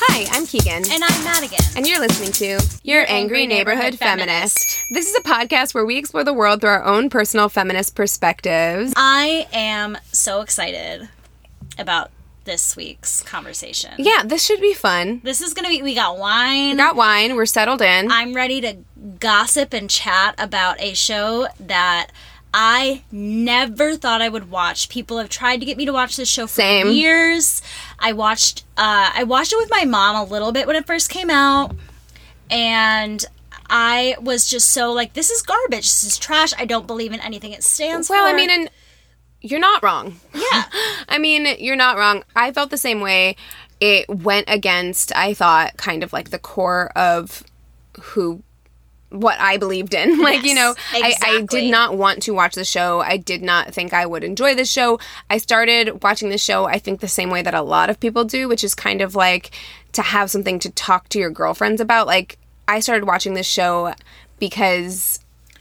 Hi, I'm Keegan. And I'm Madigan. And you're listening to Your Angry Neighborhood Feminist. This is a podcast where we explore the world through our own personal feminist perspectives. I am so excited about this week's conversation. Yeah, this should be fun. This is going to be, we got wine. We got wine. We're settled in. I'm ready to gossip and chat about a show that I never thought I would watch. People have tried to get me to watch this show for Same. years. I watched uh, I watched it with my mom a little bit when it first came out, and I was just so like, "This is garbage. This is trash. I don't believe in anything it stands well, for." Well, I mean, and you're not wrong. yeah, I mean, you're not wrong. I felt the same way. It went against, I thought, kind of like the core of who what I believed in. Like, you know, Yes, I, I did not want to watch the show. I did not think I would enjoy the show. I started watching the show, I think, the same way that a lot of people do, which is kind of like to have something to talk to your girlfriends about. Like, I started watching this show because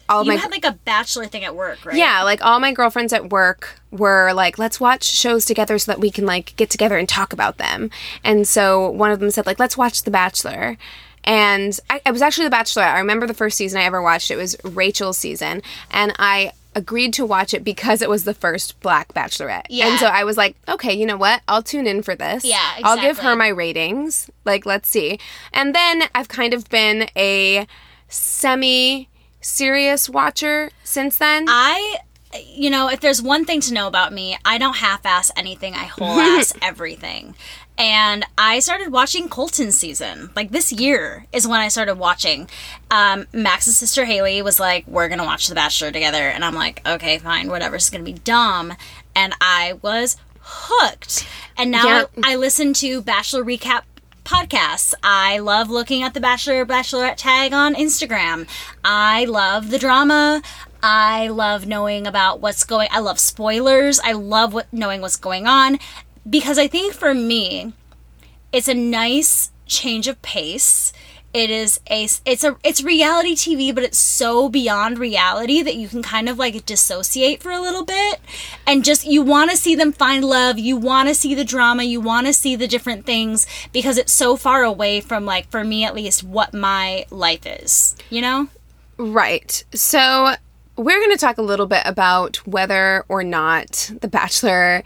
all you my had like a bachelor thing at work, right? yeah, like all my girlfriends at work were like, let's watch shows together so that we can like get together and talk about them. And so one of them said, like, let's watch The Bachelor. And I, it was actually The Bachelorette. I remember the first season I ever watched. It was Rachel's season. And I agreed to watch it because it was the first black bachelorette. Yeah. And so I was like, okay, you know what? I'll tune in for this. Yeah, I'll give her my ratings. Like, let's see. And then I've kind of been a semi serious watcher since then. I, you know, if there's one thing to know about me, I don't half ass anything, I whole ass everything. And I started watching Colton's season. Like this year is when I started watching. Um, Max's sister Haley was like, We're gonna watch The Bachelor together. And I'm like, Okay, fine, whatever. It's gonna be dumb. And I was hooked. And now Yeah. I listen to Bachelor Recap podcasts. I love looking at the Bachelor Bachelorette tag on Instagram. I love the drama. I love knowing about what's going. I love spoilers. I love what knowing what's going on because I think for me, it's a nice change of pace. It is a it's a it's reality TV, but it's so beyond reality that you can kind of like dissociate for a little bit and just you want to see them find love, you want to see the drama, you want to see the different things because it's so far away from like for me at least what my life is, you know? Right. So we're going to talk a little bit about whether or not The Bachelor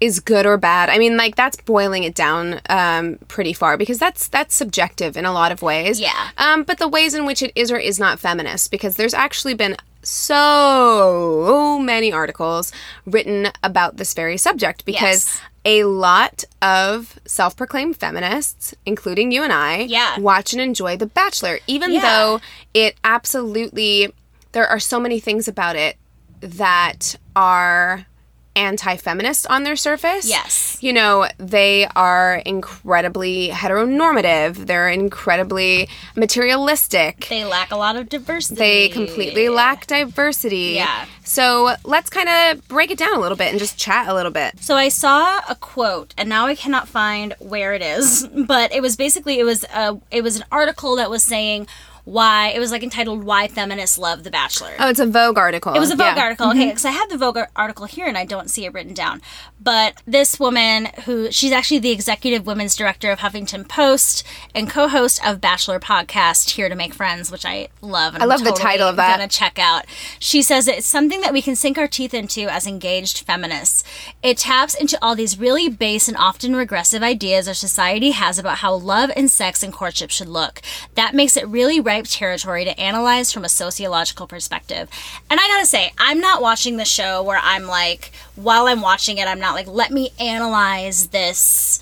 is good or bad. I mean, like that's boiling it down um, pretty far because that's that's subjective in a lot of ways. Yeah. Um, but the ways in which it is or is not feminist, because there's actually been so many articles written about this very subject because Yes. a lot of self-proclaimed feminists, including you and I, Yeah. watch and enjoy The Bachelor, even Yeah. though it absolutely there are so many things about it that are anti-feminist on their surface. Yes. You know, they are incredibly heteronormative. They're incredibly materialistic. They lack a lot of diversity. They completely lack diversity. Yeah. So let's kind of break it down a little bit and just chat a little bit. So I saw a quote, and now I cannot find where it is, but it was basically it was a it was an article that was saying why it was like entitled "Why Feminists Love the Bachelor." Oh, it's a Vogue article. It was a Vogue Yeah. article, okay, mm-hmm. because I have the Vogue article here and I don't see it written down. But this woman, who she's actually the executive women's director of Huffington Post and co-host of Bachelor podcast Here to Make Friends, which I love. And I love the title of that. Gonna check out. She says it's something that we can sink our teeth into as engaged feminists. It taps into all these really base and often regressive ideas our society has about how love and sex and courtship should look. That makes it really territory to analyze from a sociological perspective. And I gotta say, I'm not watching the show where I'm like, while I'm watching it, I'm not like, let me analyze this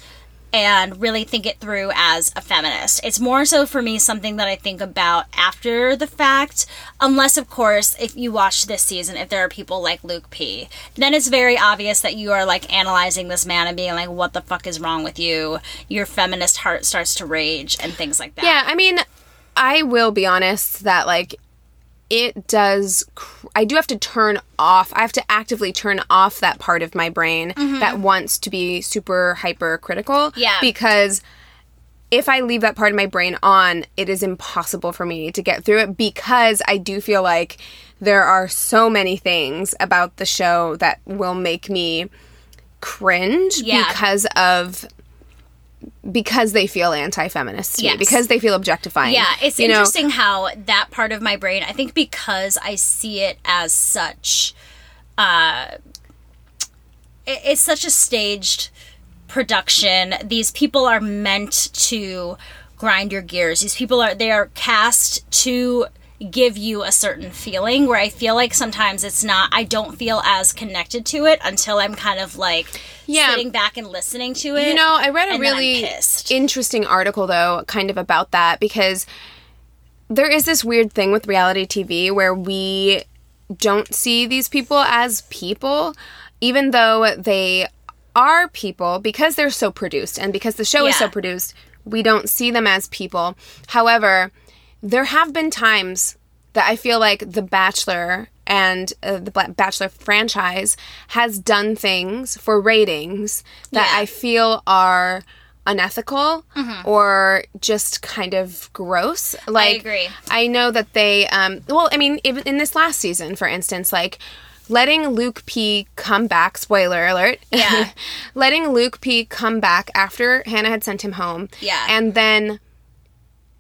and really think it through as a feminist. It's more so for me something that I think about after the fact, unless, of course, if you watch this season, if there are people like Luke P, then it's very obvious that you are like analyzing this man and being like, what the fuck is wrong with you? Your feminist heart starts to rage and things like that. Yeah, I mean, I will be honest that like it does cr- I do have to turn off. I have to actively turn off that part of my brain mm-hmm. that wants to be super hyper critical Yeah. because if I leave that part of my brain on, it is impossible for me to get through it because I do feel like there are so many things about the show that will make me cringe Yeah. because of because they feel anti-feminist to me, because they feel objectifying. Yeah, it's You know, interesting how that part of my brain, I think because I see it as such, uh, it- it's such a staged production. These people are meant to grind your gears. These people are, they are cast to give you a certain feeling where I feel like sometimes it's not, I don't feel as connected to it until I'm kind of like Yeah. sitting back and listening to it. You know, I read a and then I'm really interesting article though, kind of about that because there is this weird thing with reality TV where we don't see these people as people, even though they are people because they're so produced and because the show is so produced, we don't see them as people. However, there have been times that I feel like The Bachelor and uh, the Bachelor franchise has done things for ratings that Yeah. I feel are unethical or just kind of gross. Like I agree. I know that they um well, I mean, even in this last season, for instance, like letting Luke P come back, spoiler alert. Yeah. letting Luke P come back after Hannah had sent him home. Yeah. And then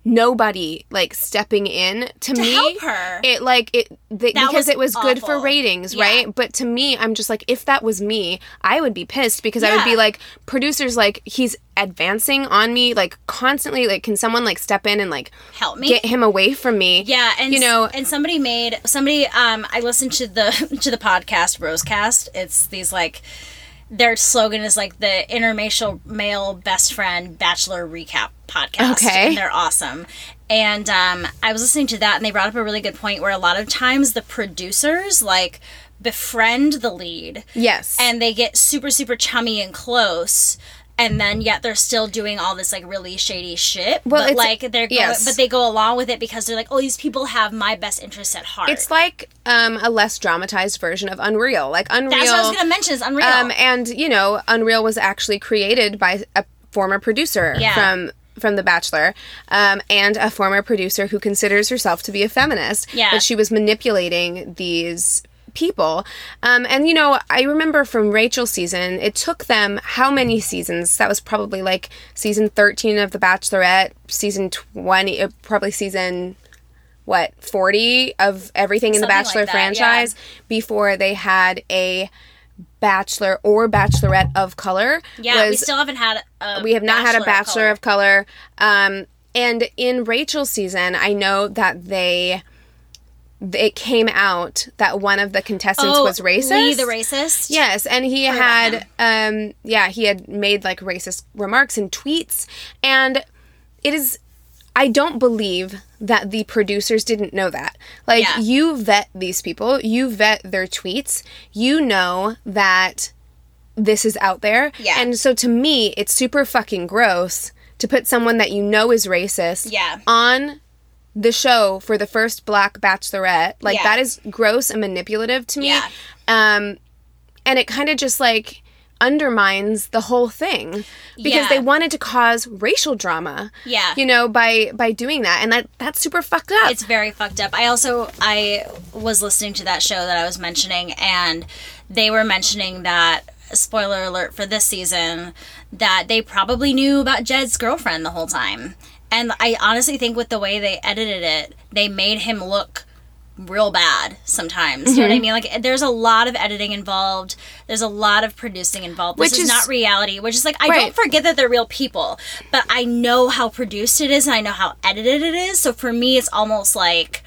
nobody like stepping in to, me help her. it like it because was it was good for ratings Yeah. right but to me i'm just like if that was me i would be pissed because i would be like producers like he's advancing on me like constantly like can someone like step in and like Help me? get him away from me Yeah, and you know and somebody made somebody. Um, I listened to the to the podcast Rosecast. It's these like their slogan is like the interracial male best friend bachelor recap podcast. Okay. and they're awesome. And um, I was listening to that, and they brought up a really good point where a lot of times the producers like befriend the lead yes and they get super super chummy and close and then yet they're still doing all this like really shady shit Well, but like they're going, yes. but they go along with it because they're like oh these people have my best interests at heart it's like um a less dramatized version of unreal like unreal that's what i was gonna mention is unreal um and you know unreal was actually created by a former producer Yeah. from from The Bachelor, um, and a former producer who considers herself to be a feminist. Yeah. But she was manipulating these people. Um, and, you know, I remember from Rachel's season, it took them how many seasons? That was probably like season 13 of The Bachelorette, season 20, uh, probably season what 40 of everything in the Something like bachelor that, franchise before they had a bachelor or bachelorette of color Yeah, we still haven't had. A we have not had a bachelor of color. of color um and in rachel's season i know that they it came out that one of the contestants was racist Oh, Lee the racist. Yes, and he had um yeah, he had made like racist remarks and tweets and it is I don't believe that the producers didn't know that. Like Yeah. you vet these people, you vet their tweets, you know that this is out there. Yeah. And so to me, it's super fucking gross to put someone that you know is racist Yeah. on the show for the first black bachelorette. Like Yeah. that is gross and manipulative to me. Yeah. Um and it kind of just like undermines the whole thing because Yeah. they wanted to cause racial drama. Yeah. You know, by by doing that. And that that's super fucked up. It's very fucked up. I also I was listening to that show that I was mentioning, and they were mentioning that spoiler alert for this season that they probably knew about Jed's girlfriend the whole time. And I honestly think with the way they edited it, they made him look real bad sometimes. You know Mm-hmm. what I mean? Like there's a lot of editing involved. There's a lot of producing involved. This Which is, is- not reality. Which is like I Right. don't forget that they're real people, but I know how produced it is and I know how edited it is. So for me it's almost like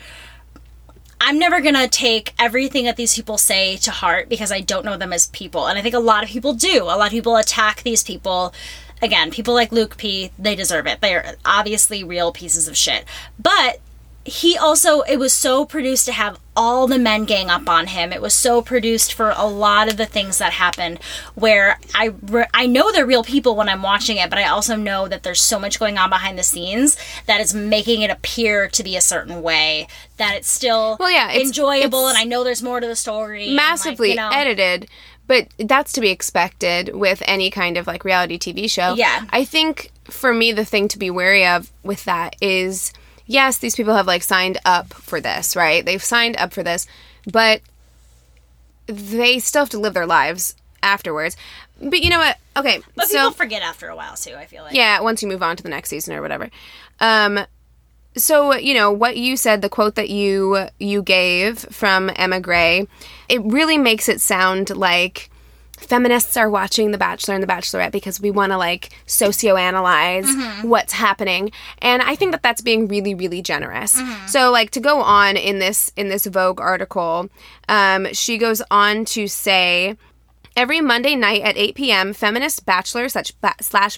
I'm never gonna take everything that these people say to heart because I don't know them as people. And I think a lot of people do. A lot of people attack these people. Again, people like Luke P, they deserve it. They're obviously real pieces of shit. But he also it was so produced to have all the men gang up on him. It was so produced for a lot of the things that happened where i re- i know they're real people when i'm watching it but i also know that there's so much going on behind the scenes that is making it appear to be a certain way that it's still Well, yeah, it's- enjoyable it's and i know there's more to the story and, like, massively you know, edited but that's to be expected with any kind of like reality tv show. Yeah. i think for me the thing to be wary of with that is yes these people have like signed up for this right? They've signed up for this but they still have to live their lives afterwards. But you know what? Okay but so people forget after a while too i feel like. Yeah once you move on to the next season or whatever. Um so you know what you said the quote that you you gave from emma gray it really makes it sound like feminists are watching the bachelor and the bachelorette because we want to like socioanalyze what's happening. And i think that that's being really really generous. So like to go on in this in this vogue article um, she goes on to say Every Monday night at 8 p.m., feminist bachelor slash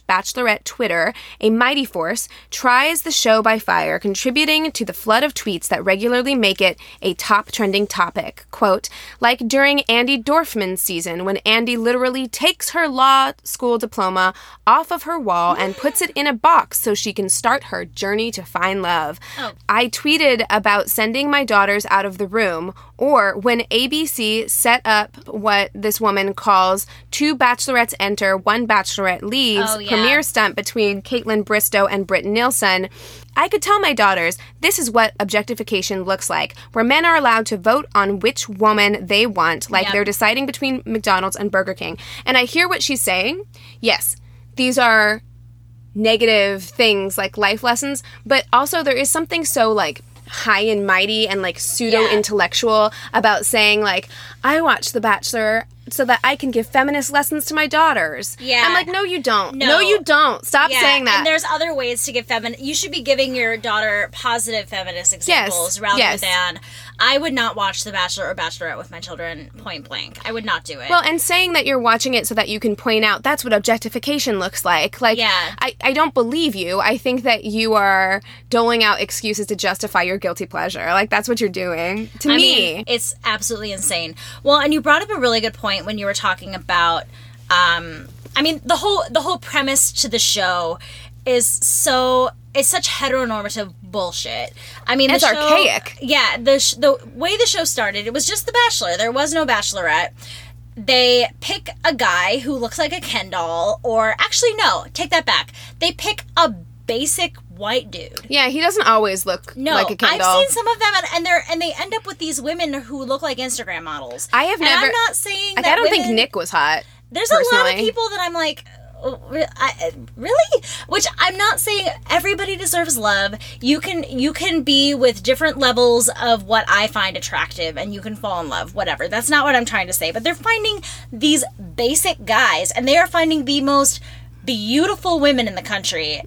bachelorette Twitter, a mighty force, tries the show by fire, contributing to the flood of tweets that regularly make it a top trending topic. Quote, like during Andi Dorfman's season, when Andi literally takes her law school diploma off of her wall and puts it in a box so she can start her journey to find love. Oh. I tweeted about sending my daughters out of the room, or when ABC set up what this woman calls two bachelorettes enter, one bachelorette leaves Oh, yeah. premiere stunt between Kaitlyn Bristowe and Britton Nilsen. I could tell my daughters this is what objectification looks like, where men are allowed to vote on which woman they want, like Yep. they're deciding between McDonald's and Burger King. And I hear what she's saying. Yes, these are negative things like life lessons, but also there is something so like high and mighty and like pseudo intellectual about saying like I watch The Bachelor so that I can give feminist lessons to my daughters. Yeah. I'm like no you don't. No, No. you don't. Stop Yeah, saying that. And there's other ways to give feminist. You should be giving your daughter positive feminist examples rather yes. than. I would not watch The Bachelor or Bachelorette with my children point blank. I would not do it. well, and saying that you're watching it so that you can point out that's what objectification looks like. Like, Yeah. I, I don't believe you. I think that you are doling out excuses to justify your guilty pleasure. Like, that's what you're doing. To I me. mean, it's absolutely insane. Well, and you brought up a really good point when you were talking about. Um, I mean, the whole the whole premise to the show is so it's such heteronormative bullshit. I mean, It's the show- archaic. Yeah, the sh- the way the show started, it was just The Bachelor. There was no Bachelorette. They pick a guy who looks like a Ken doll, or actually, no, take that back. They pick a basic white dude. Yeah, he doesn't always look No, like a Ken I've doll. seen some of them, and, and they're and they end up with these women who look like Instagram models. I have And never- I'm not saying Like, that I don't think Nick was hot. There's a lot of people that I'm like, I, really? Which I'm not saying everybody deserves love. You can you can be with different levels of what I find attractive, and you can fall in love. Whatever. That's not what I'm trying to say. But they're finding these basic guys, and they are finding the most beautiful women in the country.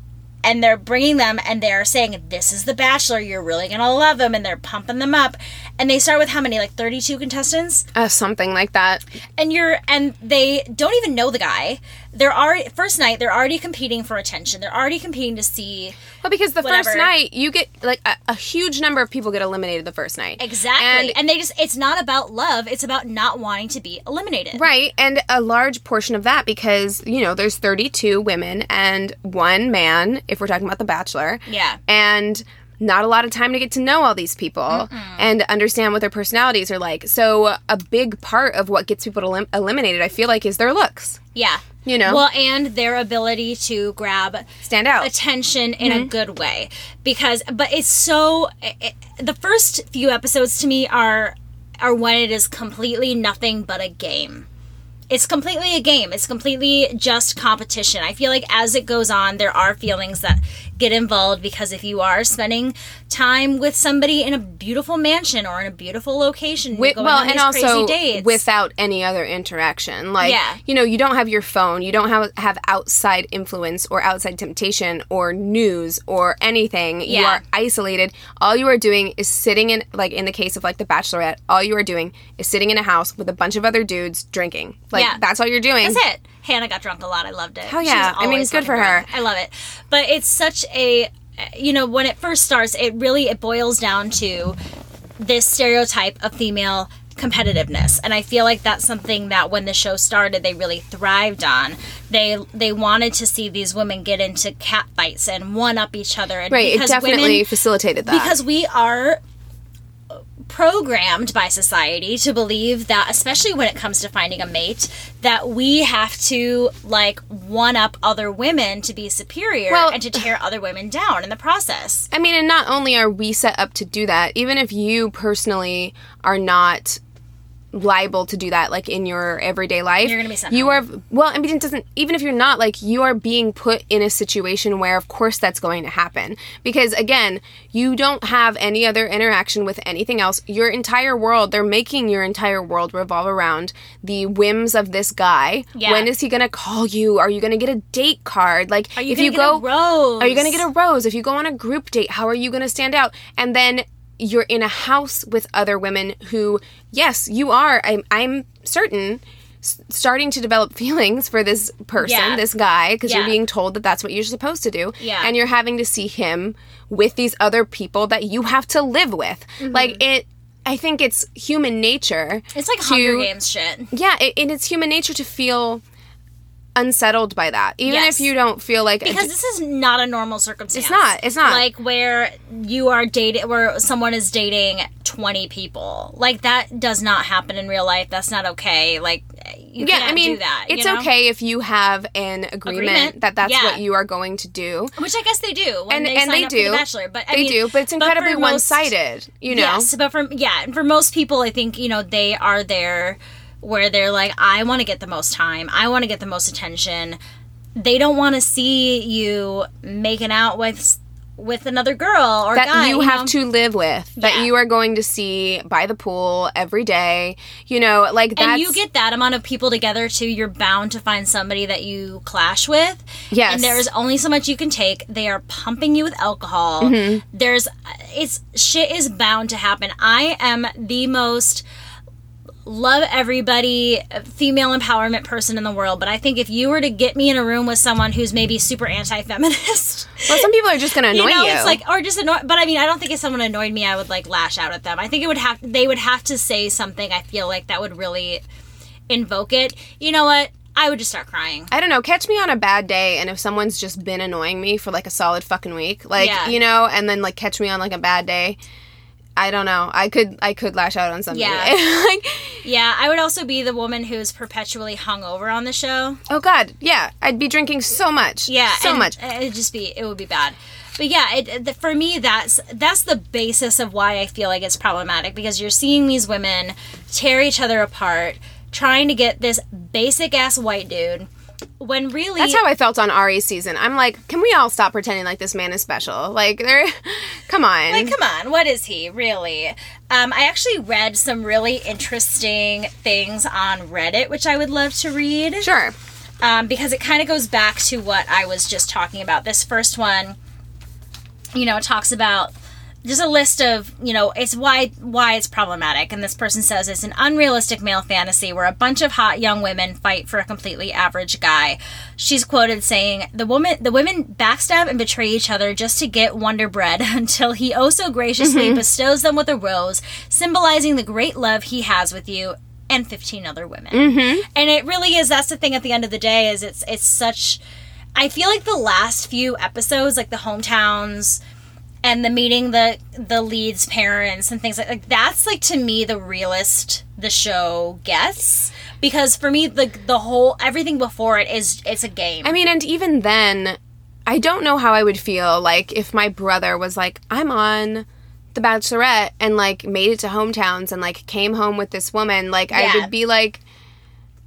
And they're bringing them, and they're saying, "This is the Bachelor. You're really gonna love him." And they're pumping them up. And they start with how many? Like 32 contestants Uh, something like that. and you're and they don't even know the guy they're already first night they're already competing for attention they're already competing to see Well, because the Whatever. first night you get like a, a huge number of people get eliminated the first night. exactly And- and, they just it's not about love it's about not wanting to be eliminated Right, and a large portion of that because you know there's 32 women and one man if we're talking about the Bachelor. Yeah. and not a lot of time to get to know all these people and understand what their personalities are like. So a big part of what gets people elim- eliminated, I feel like, is their looks. Yeah. You know? well and their ability to grab Stand out. attention in a mm-hmm. good way. Because but it's so it, the first few episodes to me are are when it is completely nothing but a game. It's completely a game. It's completely just competition. I feel like as it goes on there are feelings that get involved because if you are spending time with somebody in a beautiful mansion or in a beautiful location Wi- going well, on and also crazy dates without any other interaction. Like, Yeah. you know, you don't have your phone, you don't have have outside influence or outside temptation or news or anything. You are isolated. All you are doing is sitting in, like in the case of like the Bachelorette, all you are doing is sitting in a house with a bunch of other dudes drinking. Like, Yeah. that's all you're doing. That's it. Hannah got drunk a lot. I loved it. Oh yeah. I mean, always good for her. drunk. I love it. But it's such a, you know, when it first starts, it really it boils down to this stereotype of female competitiveness and i feel like that's something that when the show started they really thrived on they they wanted to see these women get into cat fights and one up each other and Right. It definitely women, facilitated that. because we are programmed by society to believe that especially when it comes to finding a mate that we have to like one up other women to be superior Well- and to tear other women down in the process. I mean, and not only are we set up to do that, even if you personally are not liable to do that like in your everyday life You're gonna be sent you are well i mean it doesn't even if you're not like you are being put in a situation where of course that's going to happen because again you don't have any other interaction with anything else your entire world they're making your entire world revolve around the whims of this guy Yeah. when is he gonna call you are you gonna get a date card like Are you if gonna you get go a rose? are you going to get a rose? If you go on a group date, how are you going to stand out? And then you're in a house with other women who, yes, you are, I'm, I'm certain, s- starting to develop feelings for this person, Yeah. this guy, because you're being told that that's what you're supposed to do. Yeah. And you're having to see him with these other people that you have to live with. Mm-hmm. Like, it. I think it's human nature. it's like to- hunger games shit Yeah, it, and it's human nature to feel unsettled by that, even Yes. if you don't feel like because this is not a normal circumstance It's not, it's not. like where you are dating where someone is dating 20 people like that does not happen in real life that's not okay like you yeah, can't I mean, do that you it's know? okay if you have an agreement, Agreement, that that's yeah. what you are going to do. Which I guess they do when And- they and sign they do. the Bachelor. But I They mean, do, but it's incredibly most- one-sided, you know. Yes, but for yeah, and for most people, I think you know they are there where they're like, I want to get the most time, I want to get the most attention. They don't want to see you making out with with another girl or that guy. you have know? to live with, that Yeah. you are going to see by the pool every day. You know, like that's and you get that amount of people together too you're bound to find somebody that you clash with Yes. and there's only so much you can take they are pumping you with alcohol Mm-hmm. there's it's shit is bound to happen i am the most love everybody female empowerment person in the world but i think if you were to get me in a room with someone who's maybe super anti-feminist well, some people are just going to annoy you you. it's like or just annoy. But I mean, I don't think if someone annoyed me, I would like lash out at them. I think it would have they would have to say something. I feel like that would really invoke it. You know what? I would just start crying. I don't know, catch me on a bad day and if someone's just been annoying me for like a solid fucking week, like, Yeah. you know, and then like catch me on like a bad day. I don't know. I could I could lash out on somebody. Yeah. like Yeah, I would also be the woman who's perpetually hungover on the show. Oh God, yeah, I'd be drinking so much. Yeah, so much. It'd just be it would be bad. But yeah, it, it, for me that's that's the basis of why I feel like it's problematic because you're seeing these women tear each other apart, trying to get this basic ass white dude. When really, That's how I felt on Arie's season. I'm like, can we all stop pretending like this man is special? Like, there, come on. Like, come on, what is he really? Um, I actually read some really interesting things on Reddit, which I would love to read. sure. um, because it kind of goes back to what I was just talking about. This first one, you know, talks about just a list of you know it's why why it's problematic. And this person says it's an unrealistic male fantasy where a bunch of hot young women fight for a completely average guy. She's quoted saying the woman the women backstab and betray each other just to get wonder bread until he oh so graciously mm-hmm. bestows them with a rose symbolizing the great love he has with you and 15 other women. Mm-hmm. And it really is that's the thing at the end of the day is it's it's such i feel like the last few episodes like the hometowns and the meeting the the lead's parents and things like like that's like to me the realest the show gets. Because for me the the whole everything before it is it's a game. I mean, and even then, I don't know how I would feel like if my brother was like, I'm on The Bachelorette and like made it to hometowns and like came home with this woman. Like, I would be like,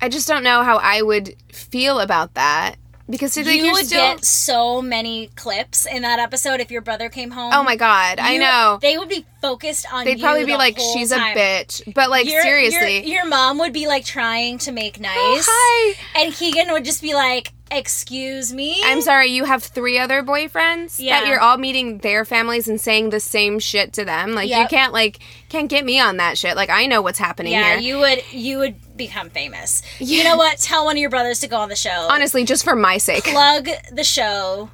I just don't know how I would feel about that because like, you would still. get so many clips in that episode if your brother came home Oh my god, I know. they would be focused on They'd you probably be like, she's time. a bitch. But like, Your- seriously. your, your mom would be like trying to make nice Oh, hi. and keegan would just be like excuse me I'm sorry, you have three other boyfriends Yeah. that you're all meeting their families and saying the same shit to them. Like you can't like can't get me on that shit. Like I know what's happening yeah here. you would you would become famous. You know what? Tell one of your brothers to go on the show. Honestly, just for my sake. plug the show.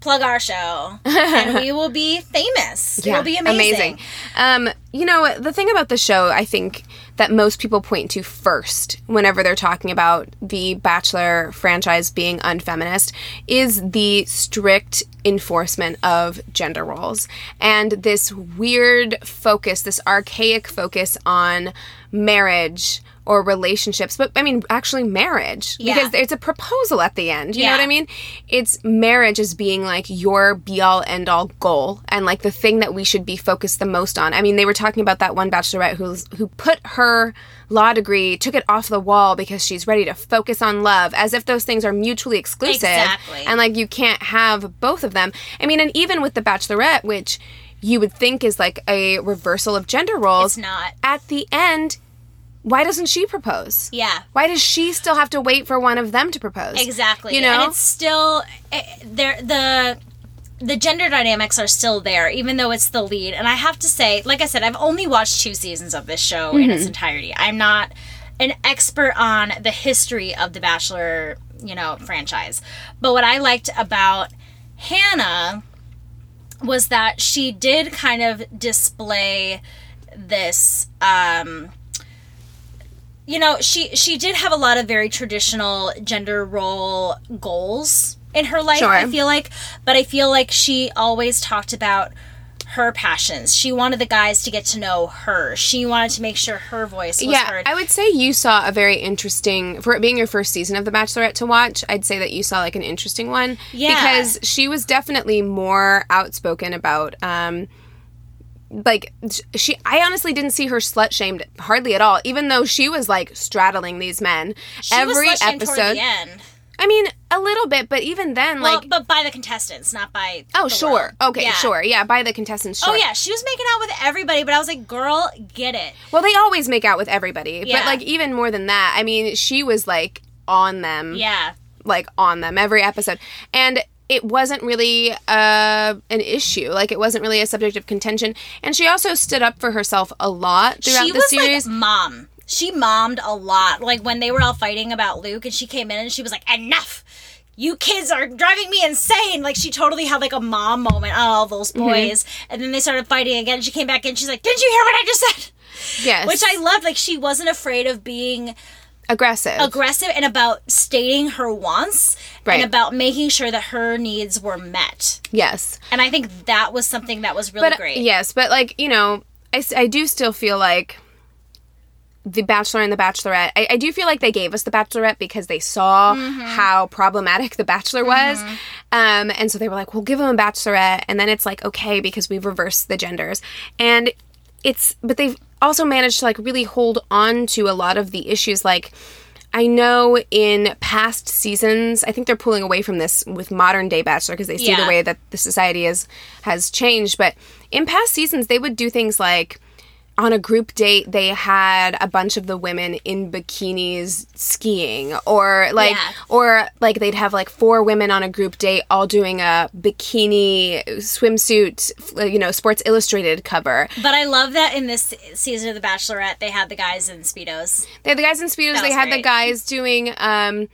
Plug our show. And we will be famous. It will be amazing, Um, you know, the thing about the show, I think that most people point to first whenever they're talking about the Bachelor franchise being unfeminist is the strict enforcement of gender roles. And this weird focus, this archaic focus on marriage or relationships, but I mean, actually, marriage Yeah. because it's a proposal at the end. You know what I mean? It's marriage as being like your be all end all goal and like the thing that we should be focused the most on. I mean, they were talking about that one bachelorette who's who put her law degree, took it off the wall because she's ready to focus on love, as if those things are mutually exclusive. Exactly. And like you can't have both of them. I mean, and even with the bachelorette, which you would think is like a reversal of gender roles, it's not at the end, why doesn't she propose? yeah Why does she still have to wait for one of them to propose? Exactly. You know? and it's still eh, there. The the gender dynamics are still there, even though it's the lead. And I have to say, like I said, I've only watched two seasons of this show in Mm-hmm. its entirety. I'm not an expert on the history of the Bachelor, you know, franchise. But what I liked about Hannah was that she did kind of display this um you know she she did have a lot of very traditional gender role goals in her life Sure. i feel like but i feel like she always talked about her passions she wanted the guys to get to know her she wanted to make sure her voice was yeah, heard I would say you saw a very interesting for it being your first season of The Bachelorette to watch. I'd say that you saw like an interesting one Yeah. because she was definitely more outspoken about um like she I honestly didn't see her slut shamed hardly at all even though she was like straddling these men she every was episode. I mean a little bit but even then well, like but by the contestants not by oh sure. world. okay Yeah. sure. Yeah by the contestants oh, sure. oh yeah she was making out with everybody but i was like girl get it. Well, they always make out with everybody, Yeah. but like even more than that, I mean, she was like on them, yeah. Like on them every episode, and it wasn't really uh, an issue. Like it wasn't really a subject of contention, and she also stood up for herself a lot throughout she the was series. like mom. She mommed a lot. Like when they were all fighting about Luke, and she came in and she was like, "Enough! You kids are driving me insane!" Like she totally had like a mom moment on all those Mm-hmm. boys. And then they started fighting again. She came back and She's like, "Didn't you hear what I just said?" yes, Which I loved. Like she wasn't afraid of being aggressive. aggressive and about stating her wants Right. and about making sure that her needs were met. yes, And I think that was something that was really but uh, great. yes, but like you know, I, I do still feel like the Bachelor and the Bachelorette. I, I do feel like they gave us the Bachelorette because they saw mm-hmm. how problematic the Bachelor was, mm-hmm. um, and so they were like, "We'll give them a Bachelorette," and then it's like, okay, because we've reversed the genders, and it's but they've also managed to like really hold on to a lot of the issues like. I know in past seasons, I think they're pulling away from this with modern day Bachelor because they see the way that the society is has changed. But in past seasons, they would do things like on a group date they had a bunch of the women in bikinis skiing or like Yeah. or like they'd have like four women on a group date all doing a bikini swimsuit you know sports illustrated cover. But I love that in this season of The Bachelorette, they had the guys in speedos, they had the guys in speedos they had the guys doing um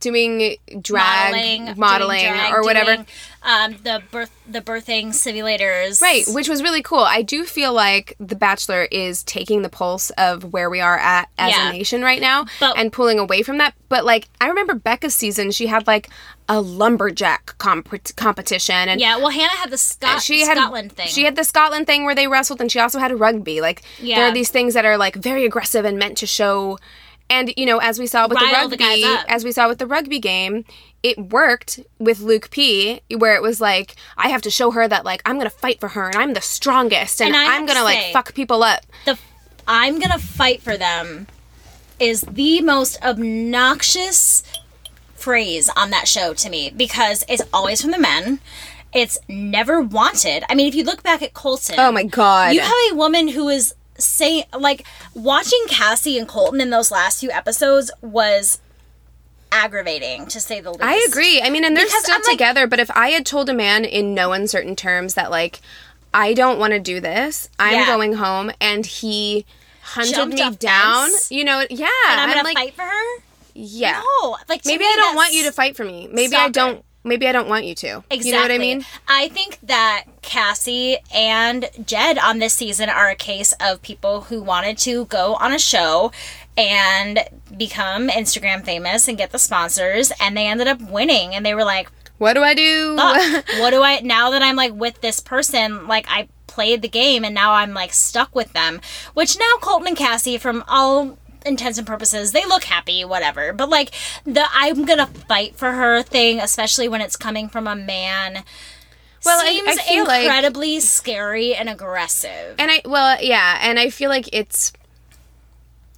doing drag modeling, modeling, doing drag, or whatever doing, um, the birth, the birthing simulators, Right, which was really cool. I do feel like The Bachelor is taking the pulse of where we are at as Yeah. a nation right now But- and pulling away from that. But like, I remember Becca's season, she had like a lumberjack comp- competition, and Yeah, well, Hannah had the Scot- she had Scotland thing. She had the Scotland thing where they wrestled, and she also had a rugby. Like, there are these things that are like very aggressive and meant to show. And you know, as we saw with Rile the the rugby, up. as we saw with the rugby game, it worked with Luke P, where it was like, I have to show her that like I'm gonna fight for her and I'm the strongest and, And I'm gonna like fuck people up. the I'm gonna fight for them is the most obnoxious phrase on that show to me because it's always from the men. It's never wanted. I mean, if you look back at Colton, Oh my god! you have a woman who is saying like watching Cassie and Colton in those last few episodes was aggravating to say the least. I agree. I mean, and they're Because still I'm like- together. But if I had told a man in no uncertain terms that like I don't want to do this, I'm Yeah. going home, and he hunted me down, fence? you know, yeah, And I'm gonna like, fight for her. yeah. No, like Maybe I don't want you to fight for me. Maybe I don't. Maybe I don't want you to. Exactly. You know what I mean? I think that Cassie and Jed on this season are a case of people who wanted to go on a show and become Instagram famous and get the sponsors, and they ended up winning. And they were like, What do I do? "Fuck, what do I now that I'm like with this person? Like I played the game, and now I'm like stuck with them. Which now Colton and Cassie, from all intents and purposes, they look happy, whatever. But like the I'm gonna fight for her thing, especially when it's coming from a man. Well, I- seems I feel like- incredibly scary and aggressive. And I well, yeah, and I feel like it's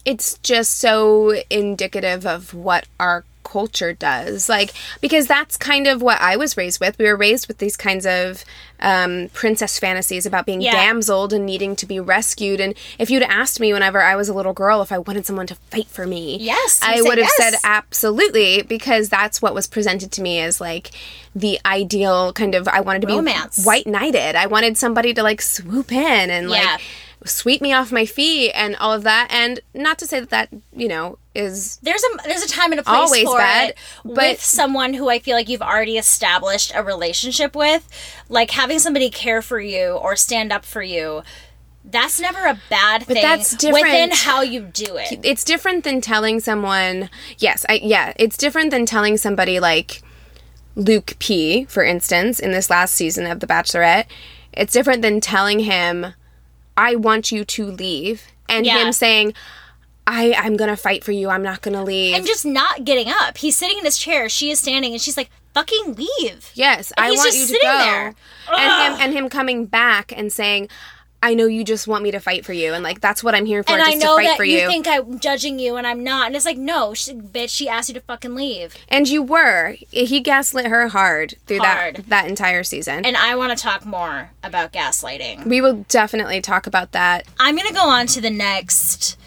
it's just so indicative of what our culture does. Like because that's kind of what I was raised with. We were raised with these kinds of um, princess fantasies about being Yeah. damseled and needing to be rescued. And if you'd asked me whenever I was a little girl if I wanted someone to fight for me, Yes, I would have yes. said absolutely because that's what was presented to me as like the ideal kind of. I wanted to Romance. be white knighted. I wanted somebody to like swoop in and Yeah. like sweep me off my feet and all of that. And not to say that that you know is there's a there's a time and a place Always for bad, it but- with someone who I feel like you've already established a relationship with, like having somebody care for you or stand up for you. That's never a bad thing that's different. within how you do it. it's different than telling someone. Yes, I yeah, it's different than telling somebody like Luke P, for instance, in this last season of The Bachelorette. It's different than telling him, "I want you to leave," and Yeah. him saying. I, I'm gonna fight for you. I'm not gonna leave. And just not getting up. He's sitting in his chair. She is standing, and she's like, "Fucking leave." Yes, And I want you to go. there. And him and him coming back and saying, "I know you just want me to fight for you, and like that's what I'm here for, And just I know to fight that for you you." think I'm judging you, and I'm not. And it's like, no, she, bitch, she asked you to fucking leave. and you were. He gaslit her hard through Hard. that that entire season. And I want to talk more about gaslighting. we will definitely talk about that. I'm going to go on to the next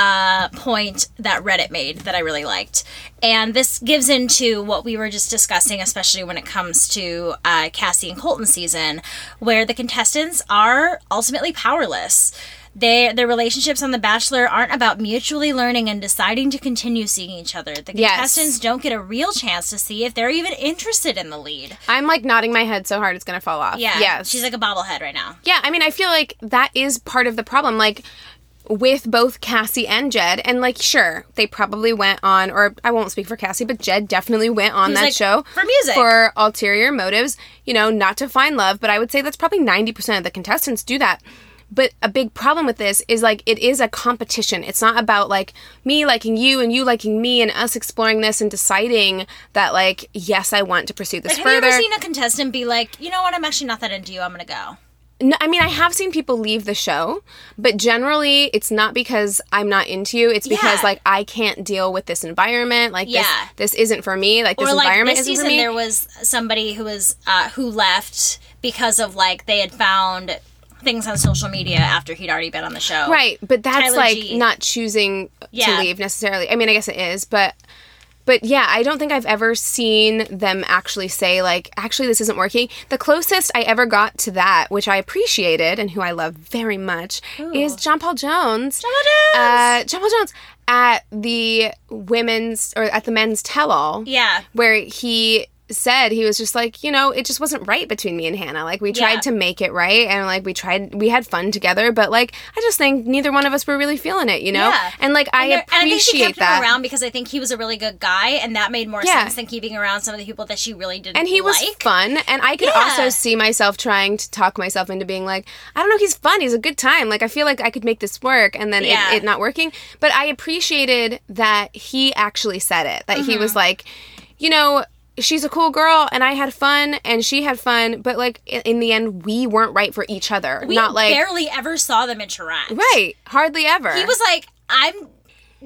uh, point that Reddit made that I really liked. And this gives into what we were just discussing, especially when it comes to uh, Cassie and Colton season, where the contestants are ultimately powerless. They, their relationships on The Bachelor aren't about mutually learning and deciding to continue seeing each other. The Yes. contestants don't get a real chance to see if they're even interested in the lead. I'm like nodding my head so hard it's gonna fall off. Yeah, Yes. she's like a bobblehead right now. Yeah, I mean, I feel like that is part of the problem. Like with both Cassie and Jed, and like, sure, they probably went on, or I won't speak for Cassie, but Jed definitely went on He's that like, show "For music." for ulterior motives. You know, not to find love, but I would say that's probably ninety percent of the contestants do that But a big problem with this is like it is a competition. It's not about like me liking you and you liking me and us exploring this and deciding that like yes, I want to pursue this Like, have further. you ever seen a contestant be like, you know what, I'm actually not that into you. I'm gonna go. No, I mean, I have seen people leave the show, but generally it's not because I'm not into you. It's because Yeah. like I can't deal with this environment. Like Yeah. this, this isn't for me. Like this like environment this isn't season, for me. there was somebody who was uh, who left because of like they had found things on social media after he'd already been on the show. Right, but that's Tyler like G. not choosing Yeah. to leave necessarily. I mean, I guess it is, but but yeah, I don't think I've ever seen them actually say like, actually, this isn't working. The closest I ever got to that, which I appreciated and who I love very much, is John Paul Jones. John Paul Uh, John Paul Jones at the women's or at the men's tell-all Yeah. where he said he was just like you know it just wasn't right between me and hannah like we tried Yeah. to make it right and like we tried we had fun together but like i just think neither one of us were really feeling it you know Yeah. and like i And, and I think she appreciate kept that him around because I think he was a really good guy, and that made more Yeah. sense than keeping around some of the people that she really didn't. and he was fun and i could also see myself trying to talk myself into being like i don't know he's fun he's a good time like i feel like i could make this work and then it, it not working but i appreciated that he actually said it that he Mm-hmm. was like you know she's a cool girl and i had fun and she had fun but like in the end we weren't right for each other We not like barely ever saw them interact. right hardly ever He was like, I'm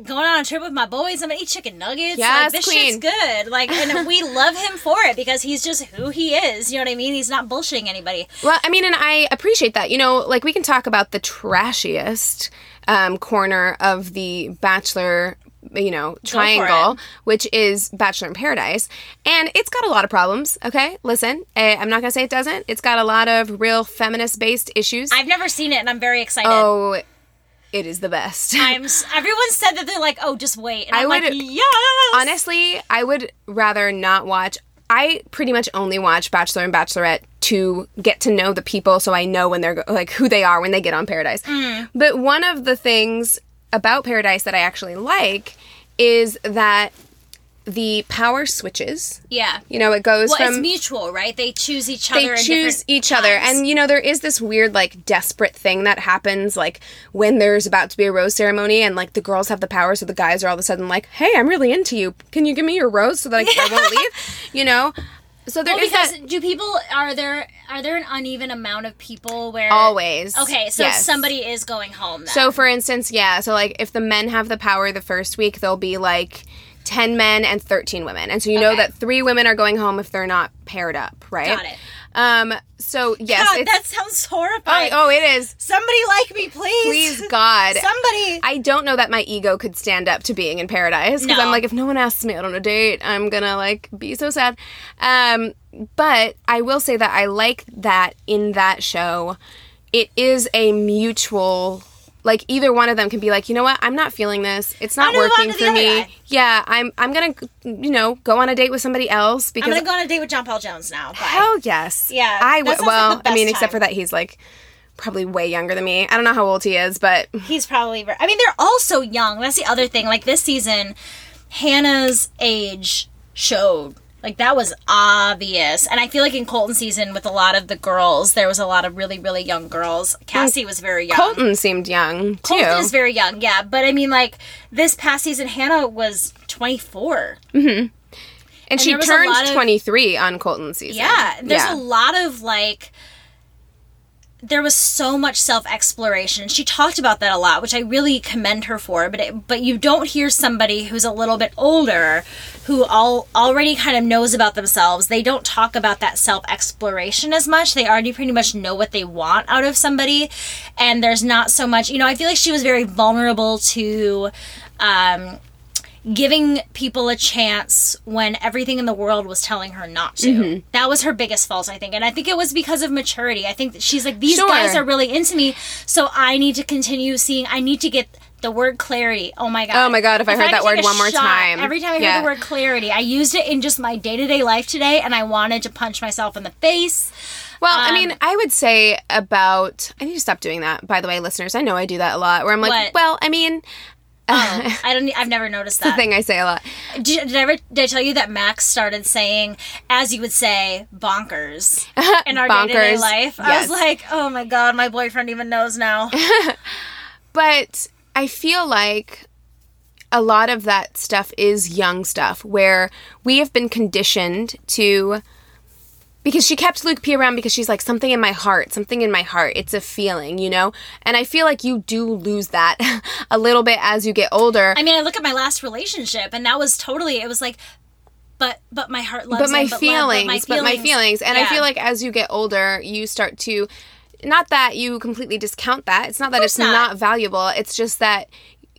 going on a trip with my boys. I'm gonna eat chicken nuggets. Yes, like this queen. shit's good. Like, and we love him for it because he's just who he is. You know what I mean? He's not bullshitting anybody. Well, I mean, and I appreciate that. You know, like we can talk about the trashiest um, corner of the Bachelor, you know, triangle, which is Bachelor in Paradise. And it's got a lot of problems, okay? Listen, eh, I'm not going to say it doesn't. It's got a lot of real feminist based issues. I've never seen it, and I'm very excited. oh, it is the best. I'm. Everyone said that they're like, oh, just wait. And I I'm like, would- yes. Honestly, I would rather not watch. I pretty much only watch Bachelor and Bachelorette to get to know the people so I know when they're like who they are when they get on Paradise. Mm. But one of the things about Paradise that I actually like is that the power switches. yeah. You know, it goes Well, from it's mutual, right? They choose each other. they choose each other and you know there is this weird like desperate thing that happens like when there's about to be a rose ceremony and like the girls have the power so the guys are all of a sudden like hey i'm really into you can you give me your rose so that i, I won't leave you know so there Well, is because that do people are there are there an uneven amount of people where always Okay, so Yes. somebody is going home. Then. so for instance yeah so like if the men have the power the first week there'll be like 10 men and 13 women and so you know that three women are going home if they're not paired up right Got it. Um so yes God, that sounds oh, horrifying. oh it is Somebody like me, please. please god Somebody. I don't know that my ego could stand up to being in paradise because No. I'm like, if no one asks me out on a date, I'm gonna like be so sad. Um, but I will say that I like that in that show, it is a mutual. Like either one of them can be like, you know what, I'm not feeling this. It's not I'm gonna move on working for me. guy. Yeah, I'm. I'm gonna, you know, go on a date with somebody else because I'm gonna go on a date with John Paul Jones now. Bye. hell yes. Yeah, I like Well, the I mean, best except for that he's like probably way younger than me. I don't know how old he is, but He's probably. I mean, they're all so young. That's the other thing. Like this season, Hannah's age showed. Like that was obvious, and I feel like in Colton season with a lot of the girls, there was a lot of really, really young girls. Mm. Cassie was very young. Colton seemed young too. Colton is very young, yeah. But I mean, like this past season, Hannah was 24. Mm-hmm. and, she there was a turned 23 on Colton season. Yeah, there's yeah. a lot of like there was so much self-exploration. She talked about that a lot, which I really commend her for, but it, but you don't hear somebody who's a little bit older who all already kind of knows about themselves. They don't talk about that self-exploration as much. They already pretty much know what they want out of somebody and there's not so much, you know, I feel like she was very vulnerable to um giving people a chance when everything in the world was telling her not to. Mm-hmm. That was her biggest fault, I think. And I think it was because of maturity. I think that she's like, these Sure. guys are really into me, so I need to continue seeing, I need to get the word clarity. Oh my God. Oh my God, if I heard could that word one more time. Every time I Yeah. heard the word clarity, I used it in just my day to day life today, and I wanted to punch myself in the face. Well, I Um, mean, I would say about. I need to stop doing that. By the way, listeners, I know I do that a lot. Where I'm like, What? well, I mean, Oh, I don't. I've never noticed The that. thing I say a lot. Did, did I ever did I tell you that Max started saying, as you would say, bonkers in our day to day life? I was like, oh my god, my boyfriend even knows now. But I feel like a lot of that stuff is young stuff where we have been conditioned to because she kept Luke P around because she's like something in my heart, something in my heart. It's a feeling, you know? And I feel like you do lose that a little bit as you get older. I mean, I look at my last relationship, and that was totally. It was like, but but my heart loves but my him, but love- feelings, but my feelings. And I feel like as you get older, you start to not that you completely discount that. It's not that it's not. not. valuable. It's just that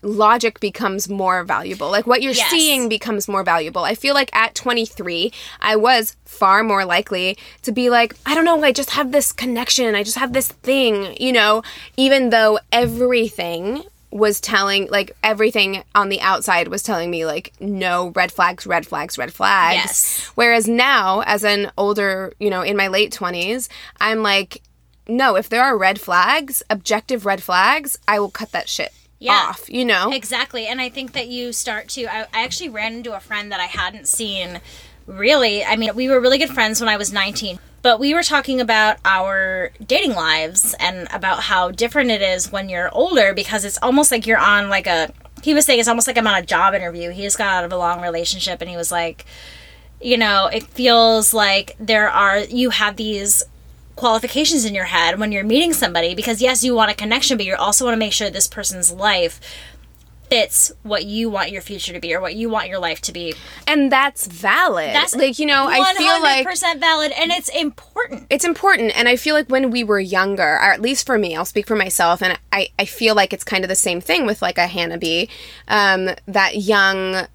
logic becomes more valuable. Like what you're Yes. seeing becomes more valuable. I feel like at 23, I was far more likely to be like, I don't know, I just have this connection. I just have this thing, you know, even though everything was telling like everything on the outside was telling me like no red flags red flags red flags Yes. whereas now as an older you know in my late 20s i'm like no if there are red flags objective red flags i will cut that shit Yeah. off you know Exactly. And I think that you start to. I, I actually ran into a friend that I hadn't seen really. I mean, we were really good friends when I was 19, but we were talking about our dating lives and about how different it is when you're older because it's almost like you're on like a. He was saying it's almost like I'm on a job interview. He just got out of a long relationship and he was like, you know, it feels like there are, you have these qualifications in your head when you're meeting somebody because yes you want a connection but you also want to make sure this person's life fits what you want your future to be or what you want your life to be. And that's valid. That's like you know 100% i feel like percent valid and it's important. It's important. And i feel like when we were younger or at least for me i'll speak for myself and i, I feel like it's kind of the same thing with like a hannah b um, that young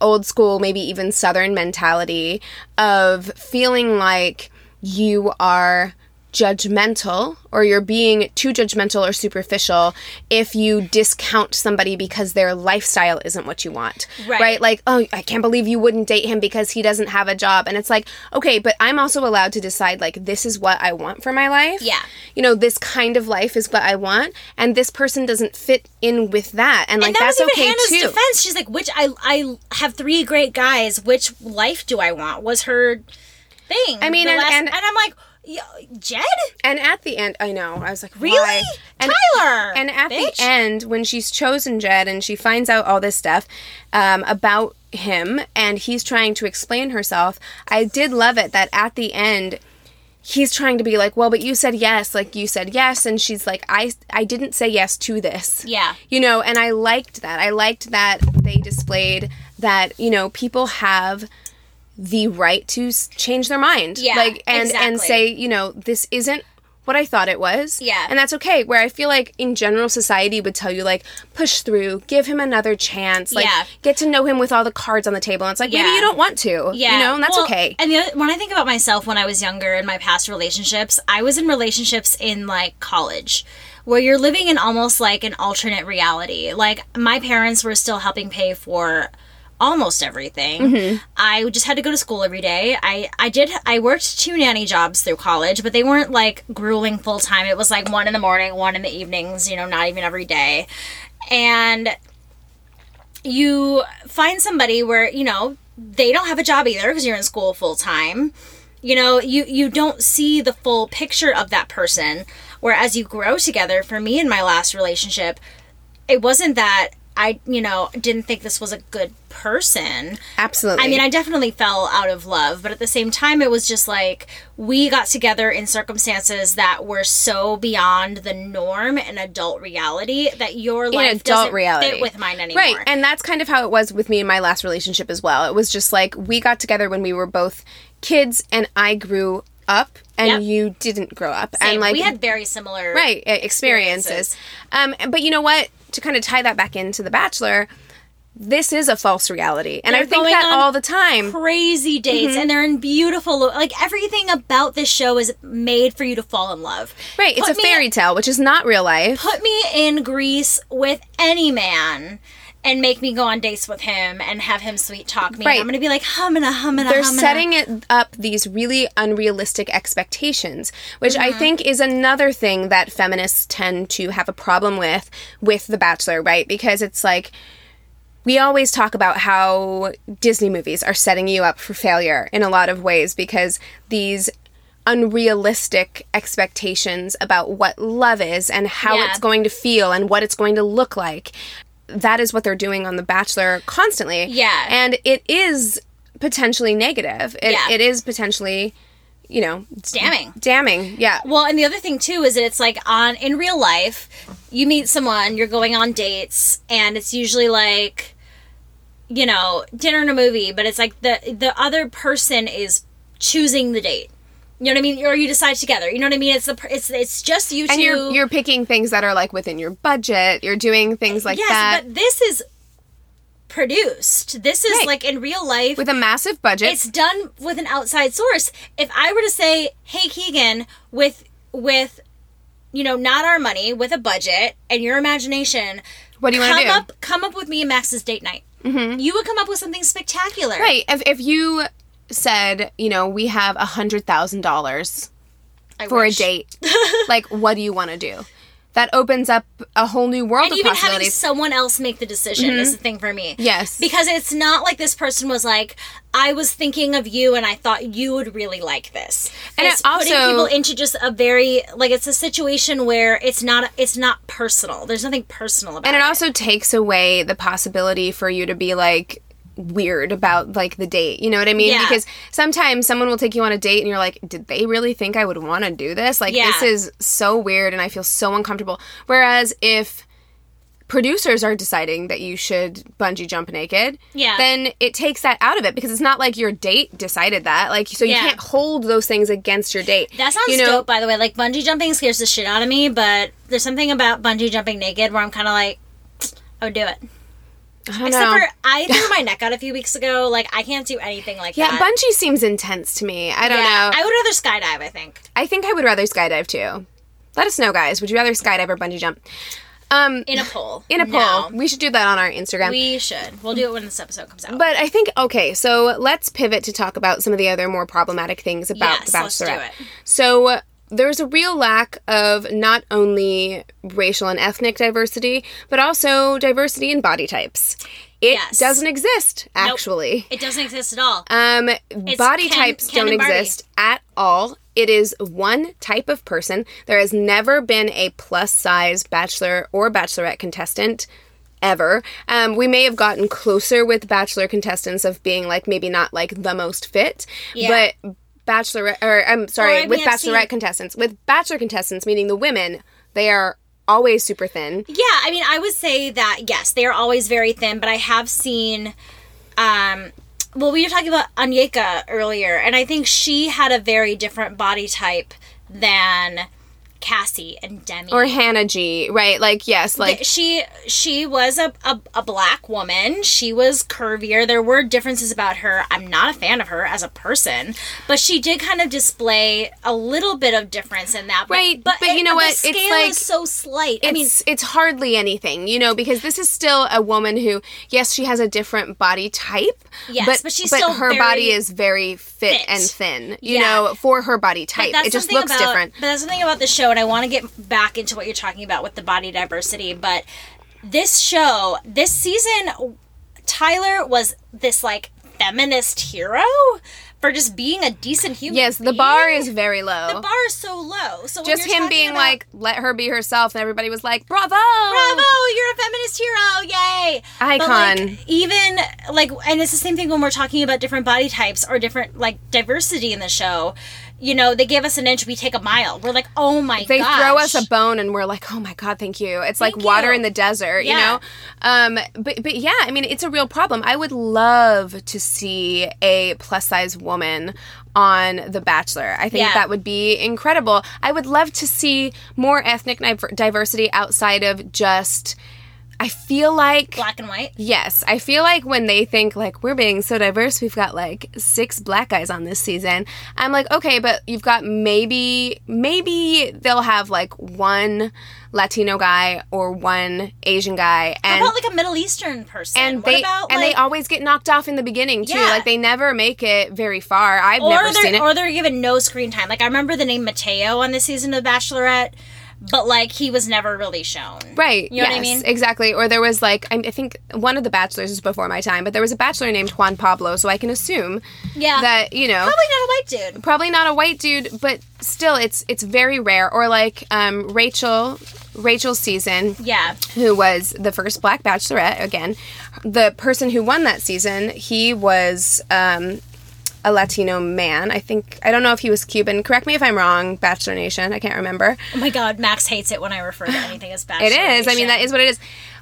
old school maybe even southern mentality of feeling like you are judgmental or you're being too judgmental or superficial if you discount somebody because their lifestyle isn't what you want Right. like oh i can't believe you wouldn't date him because he doesn't have a job and it's like okay but i'm also allowed to decide like this is what i want for my life Yeah. you know this kind of life is what i want and this person doesn't fit in with that and, like and that that's okay Hannah's too defense. She's like, "Which I I have three great guys. Which life do I want?" Was her thing. I mean, and- last- and- I'm like, Jed, and at the end i know i was like really, why? and Tyler, And at bitch. the end, when she's chosen Jed and she finds out all this stuff um, about him and he's trying to explain herself, I did love it that at the end, he's trying to be like, well, but you said yes, like you said yes, and she's like, I, I didn't say yes to this. Yeah. You know, and I liked that. I liked that they displayed that you know people have the right to change their mind. Yeah, Like and and say you know this isn't what I thought it was. Yeah. And that's okay. Where I feel like in general society would tell you like push through, give him another chance, like Yeah. get to know him with all the cards on the table. And it's like maybe you don't want to. Yeah, You know, and that's well, okay. And the other, when I think about myself when I was younger in my past relationships, I was in relationships in like college where you're living in almost like an alternate reality. Like my parents were still helping pay for almost everything. Mm-hmm. I just had to go to school every day. I I did I worked two nanny jobs through college, but they weren't like grueling full time. It was like one in the morning, one in the evenings, you know, not even every day. And you find somebody where you know they don't have a job either because you're in school full time you know you you don't see the full picture of that person whereas you grow together for me in my last relationship it wasn't that i you know didn't think this was a good person Absolutely. I mean, I definitely fell out of love, but at the same time, it was just like we got together in circumstances that were so beyond the norm and adult reality that your in life adult doesn't reality. fit with mine anymore. Right. And that's kind of how it was with me in my last relationship as well. It was just like we got together when we were both kids and I grew up and Yep. you didn't grow up. Same. And like we had very similar right e- experiences. Um but you know what? To kind of tie that back into The Bachelor, this is a false reality. And I They're think going that all the time. crazy dates Mm-hmm. and they're in beautiful like everything about this show is made for you to fall in love Right, it's a fairy tale, which is not real life. put me in Greece with any man and make me go on dates with him and have him sweet talk me. Right. I'm gonna be like humana humana. they're setting it up these really unrealistic expectations which i Mm-hmm. think is another thing that feminists tend to have a problem with with the bachelor right because it's like we always talk about how disney movies are setting you up for failure in a lot of ways because these unrealistic expectations about what love is and how Yeah. it's going to feel and what it's going to look like that is what they're doing on the bachelor constantly Yeah. and it is potentially negative. It, Yeah. it is potentially, you know, damning. damning. Yeah. Well, and the other thing too is that it's like on in real life, you meet someone, you're going on dates, and it's usually like, you know, dinner and a movie, but it's like the the other person is choosing the date. You know what I mean? Or you decide together. You know what I mean? It's the it's it's just you two. And you're you're picking things that are like within your budget. You're doing things like yes, that but this is produced. This is Right. like in real life. with a massive budget. it's done with an outside source. If I were to say, "Hey Keegan," with with you know, not our money, with a budget and your imagination, what do you want to do? Come up come up with me and Max's date night. Mm-hmm. You would come up with something spectacular. Right. If if you said, you know, we have a hundred thousand dollars for wish. a date, like what do you want to do? That opens up a whole new world And of even having someone else make the decision mm-hmm. is the thing for me. Yes. Because it's not like this person was like, I was thinking of you and I thought you would really like this. And it's it also- putting people into just a very like it's a situation where it's not it's not personal. There's nothing personal about it. and it it. also takes away the possibility for you to be like weird about like the date you know what i mean Yeah. because sometimes someone will take you on a date and you're like did they really think i would want to do this like Yeah. this is so weird and i feel so uncomfortable whereas if producers are deciding that you should bungee jump naked Yeah. then it takes that out of it because it's not like your date decided that like so you Yeah. can't hold those things against your date That sounds you know dope, by the way. Like bungee jumping scares the shit out of me, but there's something about bungee jumping naked where I'm kind of like, I would do it. Except know. for I threw my neck out a few weeks ago. Like I can't do anything like yeah that. Yeah, bungee seems intense to me i don't yeah, know I would rather skydive. I think I think I would rather skydive too. Let us know, guys. Would you rather skydive or bungee jump? Um, in a poll. in a poll. No. We should do that on our Instagram. We should. We'll do it when this episode comes out. but I think okay, so let's pivot to talk about some of the other more problematic things about Yes, the let's do Bachelorette. it. So there's a real lack of not only racial and ethnic diversity, but also diversity in body types. It Yes. doesn't exist actually. it doesn't exist at all. Um, body Ken- types Ken don't exist at all. It is one type of person. There has never been a plus size bachelor or bachelorette contestant ever. Um, we may have gotten closer with bachelor contestants of being like maybe not like the most fit, Yeah. but bachelorette or I'm sorry, I with bachelorette seen- contestants, with bachelor contestants meaning the women, they are always super thin. Yeah, I mean, I would say that yes, they are always very thin, but I have seen. Um, well, we were talking about Onyeka earlier, and I think she had a very different body type than Cassie and Demi. Or Hannah G, right? Like yes, like she she was a, a, a black woman she was curvier there were differences about her i'm not a fan of her as a person but she did kind of display a little bit of difference in that but, Right, but you know what? It's like- is so slight i mean it's it's hardly anything, you know, because this is still a woman who, yes, she has a different body type. Yes, but but she's still her body is very fit, fit. and thin, you Yeah. know, for her body type. It just looks about, different. But that's something about the show, and I want to get back into what you're talking about with the body diversity. But this show, this season, Tyler was this like feminist hero for just being a decent human. Yes, the bar is very low. the bar is so low. So just him being about- like, let her be herself, and everybody was like, bravo, Bravo, you're a feminist hero, yay! But, Icon. like, even like, and it's the same thing when we're talking about different body types or different like diversity in the show. You know, they give us an inch, we take a mile. We're like, oh my god. They gosh. throw us a bone, and we're like, "Oh my god, thank you!" It's like water you. in the desert, you know. Um, but but yeah, I mean, it's a real problem. I would love to see a plus size woman on The Bachelor. I think Yeah. that would be incredible. I would love to see more ethnic diver- diversity outside of just I feel like Black and white. Yes, I feel like when they think like we're being so diverse, we've got like six black guys on this season. I'm like, okay, but you've got maybe maybe they'll have like one Latino guy or one Asian guy, How and about like a Middle Eastern person? and what they about and like, they always get knocked off in the beginning too. Yeah. Like they never make it very far. I've or never seen it. or they're given no screen time. Like I remember the name Matteo on the season of The Bachelorette, but like he was never really shown. Right. You know what I yes, mean? Exactly. Or there was like, I I think one of the bachelors is before my time, but there was a bachelor named Juan Pablo, so I can assume Yeah. that, you know, Probably not a white dude. probably not a white dude, but still it's it's very rare. Or like um, Rachel Rachel's season, Yeah. who was the first black bachelorette again. The person who won that season, he was um, a Latino man. I think I don't know if he was Cuban. Correct me if I'm wrong, Bachelor Nation. I can't remember. Oh my god, Max hates it when I refer to anything as Bachelor. It is. I mean, that is what it is.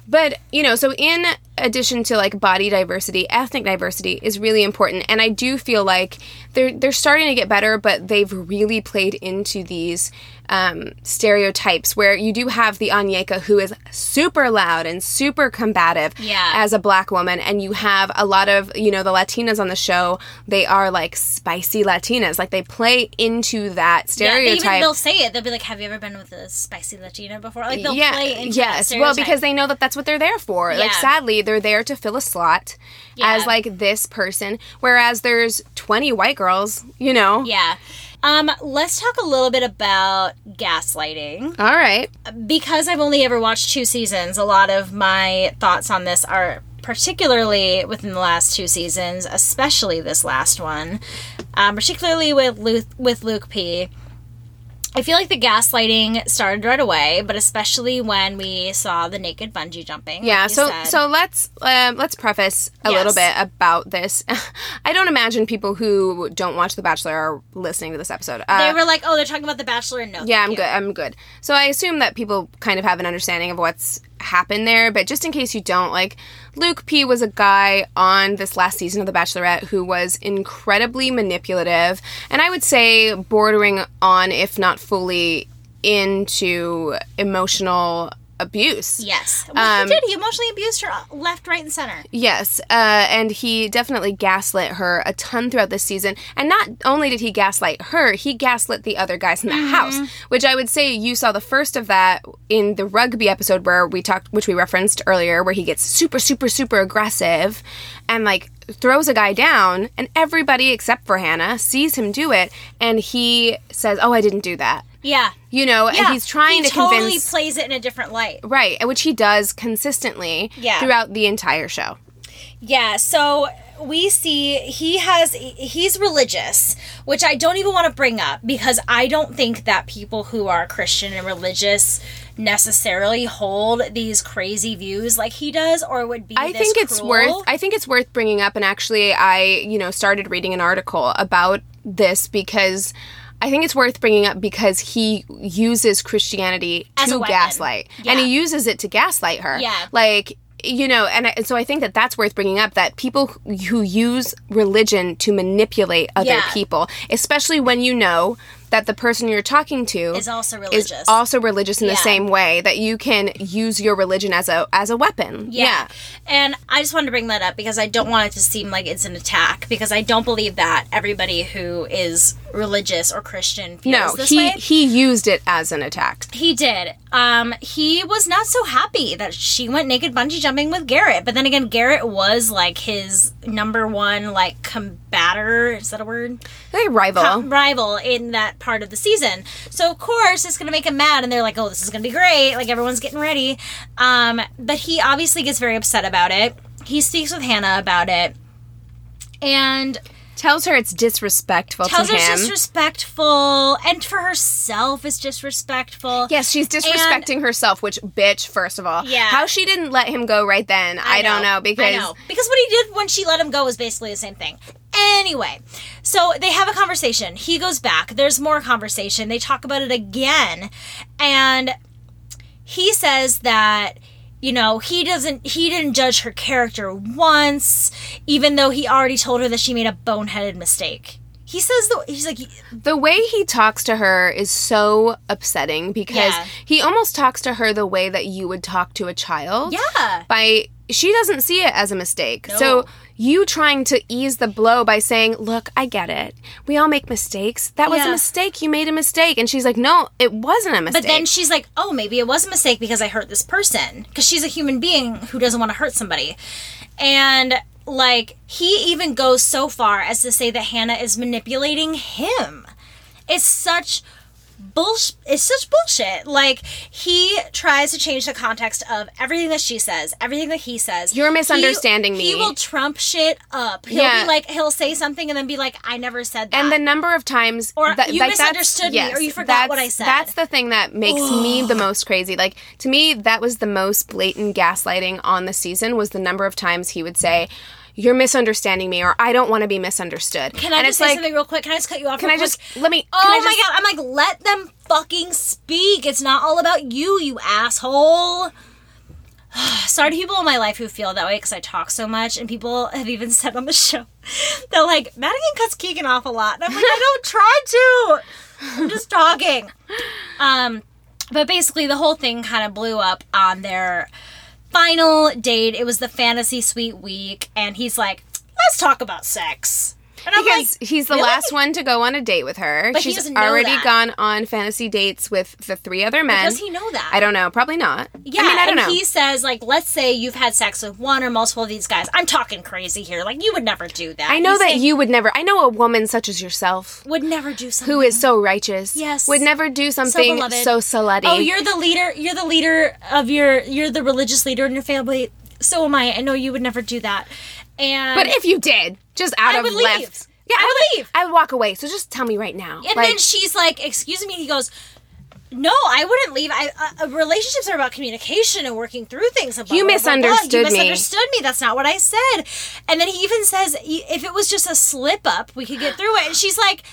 But, you know, so in addition to like body diversity, ethnic diversity is really important. And I do feel like they're they're starting to get better, but they've really played into these um, stereotypes where you do have the Onyeka who is super loud and super combative Yeah. as a black woman, and you have a lot of you know the Latinas on the show. They are like spicy Latinas, like they play into that Yeah, they stereotype. they'll say it. They'll be like, "Have you ever been with a spicy Latina before?" Like they'll yeah, play into that yes. Well, because they know that that's what they're there for. Like, sadly, they're there to fill a slot Yeah. as like this person, whereas there's 20 white girls. You know. yeah. Um, let's talk a little bit about gaslighting. All right. because I've only ever watched two seasons, a lot of my thoughts on this are particularly within the last two seasons, especially this last one, um, particularly with Luke, with Luke P. I feel like the gaslighting started right away, but especially when we saw the naked bungee jumping. Yeah. like So said. so let's um, let's preface a Yes. little bit about this. I don't imagine people who don't watch The Bachelor are listening to this episode. Uh, they were like, "Oh, they're talking about the Bachelor." No, Yeah, I'm you. good. I'm good. So I assume that people kind of have an understanding of what's happened there, but just in case you don't, like Luke P was a guy on this last season of The Bachelorette who was incredibly manipulative, and I would say bordering on, if not fully, into emotional abuse. Yes, well, Um, he did. He emotionally abused her left, right, and center. Yes, uh, and he definitely gaslit her a ton throughout this season. And not only did he gaslight her, he gaslit the other guys in the house, which I would say you saw the first of that in the rugby episode where we talked, which we referenced earlier, where he gets super, super, super aggressive and like throws a guy down, and everybody except for Hannah sees him do it, and he says, "Oh, I didn't do that." Yeah, You know, and yeah. he's trying he to totally convince. plays it in a different light. Right, which he does consistently Yeah. throughout the entire show. Yeah, so we see he has he's religious, which I don't even want to bring up because I don't think that people who are Christian and religious necessarily hold these crazy views like he does or would be I think it's cruel. worth I think it's worth bringing up and actually I, you know, started reading an article about this because I think it's worth bringing up because he uses Christianity As to gaslight. Yeah. And he uses it to gaslight her. Yeah. Like you know, and, I, and so I think that that's worth bringing up that people who use religion to manipulate other Yeah. people, especially when you know that the person you're talking to is also religious. is also religious in the same way that you can use your religion as a as a weapon. Yeah. And I just wanted to bring that up because I don't want it to seem like it's an attack because I don't believe that everybody who is religious or Christian feels No, this he way. he used it as an attack. He did. Um, he was not so happy that she went naked bungee jumping with Garrett. But then again, Garrett was like his number one like combatter. Is that a word? Hey, rival. Rival in that part of the season. So of course it's gonna make him mad, and they're like, "Oh, this is gonna be great!" Like everyone's getting ready. Um, but he obviously gets very upset about it. He speaks with Hannah about it, and Tells her it's disrespectful tells to her him. it's disrespectful, and for herself is disrespectful. yes, she's disrespecting herself. Which bitch? First of all, Yeah. How she didn't let him go right then, I, don't know because I know. because what he did when she let him go was basically the same thing. Anyway, so they have a conversation. He goes back. There's more conversation. They talk about it again, and he says that you know he doesn't he didn't judge her character once even though he already told her that she made a boneheaded mistake he says the he's like The way he talks to her is so upsetting because Yeah. he almost talks to her the way that you would talk to a child. yeah By she doesn't see it as a mistake. No. So you trying to ease the blow by saying, "Look, I get it. We all make mistakes. That was a mistake. You made a mistake." And she's like, "No, it wasn't a mistake." But then she's like, oh, maybe it was a mistake because I hurt this person. Because she's a human being who doesn't want to hurt somebody. And, like, he even goes so far as to say that Hannah is manipulating him. It's such bullshit. It's such bullshit. Like, he tries to change the context of everything that she says, everything that he says. You're misunderstanding He me. He will trump shit up. He'll Yeah. be like, he'll say something and then be like, I never said that. and the number of times Or that, you like, misunderstood me, or you forgot what I said. That's the thing that makes me the most crazy. Like to me, that was the most blatant gaslighting on the season. Was the number of times he would say, "You're misunderstanding me," or "I don't want to be misunderstood." Can I and just say like, something real quick? Can I just cut you off? Can I just quick? let me? Oh my just- god! I'm like, let them fucking speak. It's not all about you, you asshole. Sorry to people in my life who feel that way because I talk so much, and people have even said on the show, they're like, Madigan cuts Keegan off a lot, and I'm like, I don't try to. I'm just talking. Um, but basically, the whole thing kind of blew up on their final date. It was the fantasy suite week, and he's like, let's talk about sex. And I'm Because like, he's the really? last one to go on a date with her. But he She's doesn't know already that. gone on fantasy dates with the three other men. Does he know that? I don't know. Probably not. Yeah, I mean, I don't and know. he says like, let's say you've had sex with one or multiple of these guys. I'm talking crazy here. Like you would never do that. I know He's that saying, you would never. I know a woman such as yourself would never do something. who is so righteous. Yes. Would never do something beloved. so slutty. Oh, you're the leader. You're the leader of your. You're the religious leader in your family. So am I. I know you would never do that. And But if you did, just out I of would leave. left. Yeah, I would leave. I would walk away. So just tell me right now. And like, then she's like, "Excuse me." He goes, "No, I wouldn't leave. I uh, uh, relationships are about communication and working through things." blah, You blah, blah, blah. misunderstood You me. misunderstood me. That's not what I said. And then he even says, "If it was just a slip up, we could get through it." And she's like,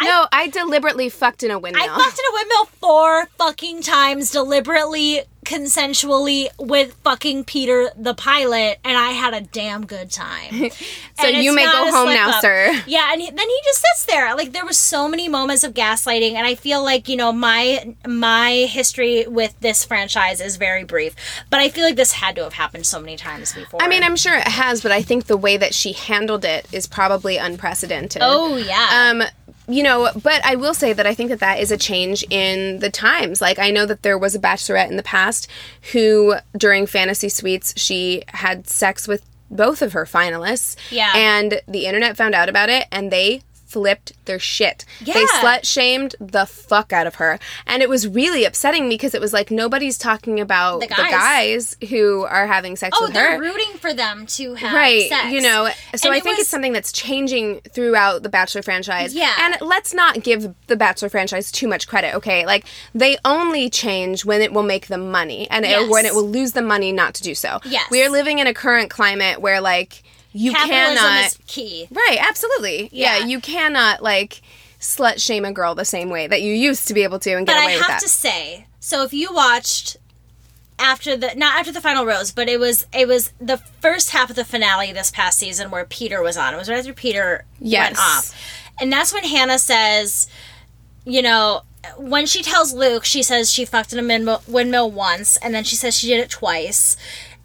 no, I deliberately fucked in a windmill. "I fucked in a windmill four fucking times, deliberately, consensually with fucking Peter the pilot, and I had a damn good time." So And you may go home now, up. sir. Yeah, and he, then he just sits there. Like there was so many moments of gaslighting, and I feel like you know my my history with this franchise is very brief, but I feel like this had to have happened so many times before. I mean, I'm sure it has, but I think the way that she handled it is probably unprecedented. oh yeah, Um, you know, but I will say that I think that that is a change in the times. Like, I know that there was a bachelorette in the past who, during fantasy suites, she had sex with both of her finalists. Yeah. And the internet found out about it and they flipped their shit. They slut shamed the fuck out of her. And it was really upsetting because it was like nobody's talking about The the guys. guys, who are having sex oh with her. Oh, they're rooting for them to have right sex. you know so And i it think was- it's something that's changing throughout the bachelor franchise Yeah. and let's not give the bachelor franchise too much credit okay like they only change when it will make them money and it- when it will lose them money not to do so Yes. we are living in a current climate where like you capitalism cannot is key. right absolutely yeah. Yeah. you cannot like slut shame a girl the same way that you used to be able to and get But away with that. I have to say, so if you watched after the not after the final rose, but it was it was the first half of the finale this past season where Peter was on. It was right after Peter Yes. went off, and that's when Hannah says, you know. When she tells Luke, she says she fucked in a windmill once, and then she says she did it twice.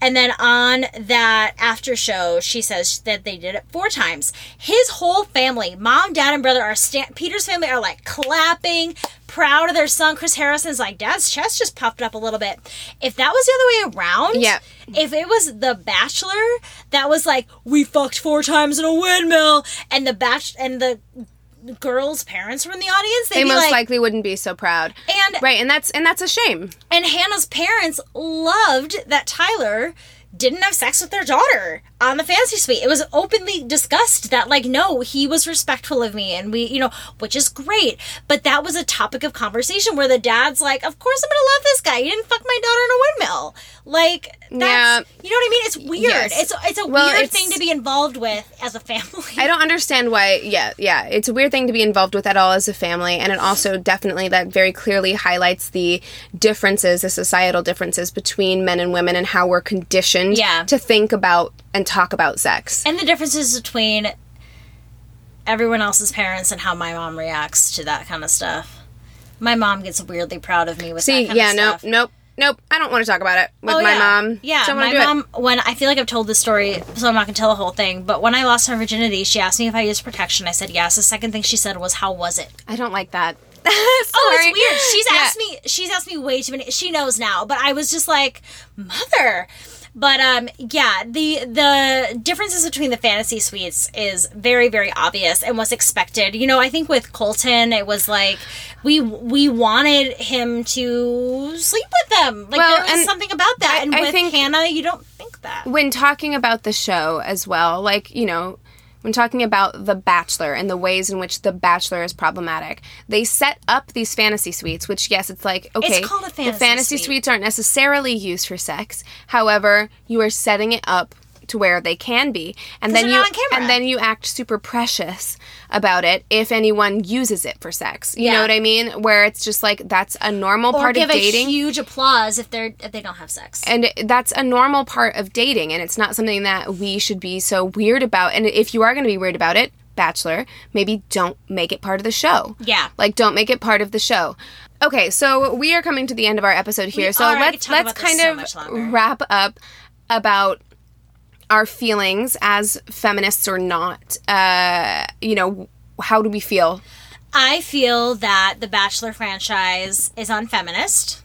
And then on that after show, she says that they did it four times. His whole family, mom, dad, and brother, are sta- Peter's family are like clapping, proud of their son. Chris Harrison's like, Dad's chest just puffed up a little bit. If that was the other way around, Yeah. If it was the Bachelor that was like, we fucked four times in a windmill, and the batch and the girls' parents were in the audience, they be most like, likely wouldn't be so proud. And right and that's and that's a shame. And Hannah's parents loved that Tyler didn't have sex with their daughter on the fantasy suite. It was openly discussed that, like, no, he was respectful of me, and we, you know, which is great. But that was a topic of conversation where the dad's like, "Of course, I'm gonna love this guy. You didn't fuck my daughter in a windmill." Like, that's, Yeah. you know what I mean? It's weird. Yes. It's it's a Well, weird it's- thing to be involved with as a family. I don't understand why. Yeah, yeah, it's a weird thing to be involved with at all as a family, and it also definitely that very clearly highlights the differences, the societal differences between men and women, and how we're conditioned Yeah. to think about and talk about sex. and the differences between everyone else's parents and how my mom reacts to that kind of stuff. My mom gets weirdly proud of me with See, that kind yeah, nope, nope, nope. I don't want to talk about it with Oh, my yeah. mom. Yeah, my want to do mom. When I feel like I've told this story, so I'm not gonna tell the whole thing. But when I lost my virginity, she asked me if I used protection. I said yes. The second thing she said was, "How was it?" it. I don't like that. Oh, it's weird. She's Yeah. asked me. She's asked me way too many. She knows now, but I was just like, mother. But um, yeah, the the differences between the fantasy suites is very very obvious and was expected. You know, I think with Colton, it was like we we wanted him to sleep with them. Like Well, there was something about that. I- and with Hannah, you don't think that. when talking about the show as well, like, you know, when talking about The Bachelor and the ways in which The Bachelor is problematic, they set up these fantasy suites, which, yes, it's like, okay, called a the fantasy fantasy suite. suites aren't necessarily used for sex. However, you are setting it up to where they can be and then you and then you act super precious about it if anyone uses it for sex. You know what i mean? Where it's just like that's a normal Or part of dating a huge applause if they're if they don't have sex. and that's a normal part of dating and it's not something that we should be so weird about. And if you are going to be weird about it bachelor maybe don't make it part of the show. Yeah. like don't make it part of the show. Okay so we are coming to the end of our episode here so are. Let's let's kind so of wrap up about our feelings as feminists or not uh you know how do we feel I feel that the Bachelor franchise is unfeminist.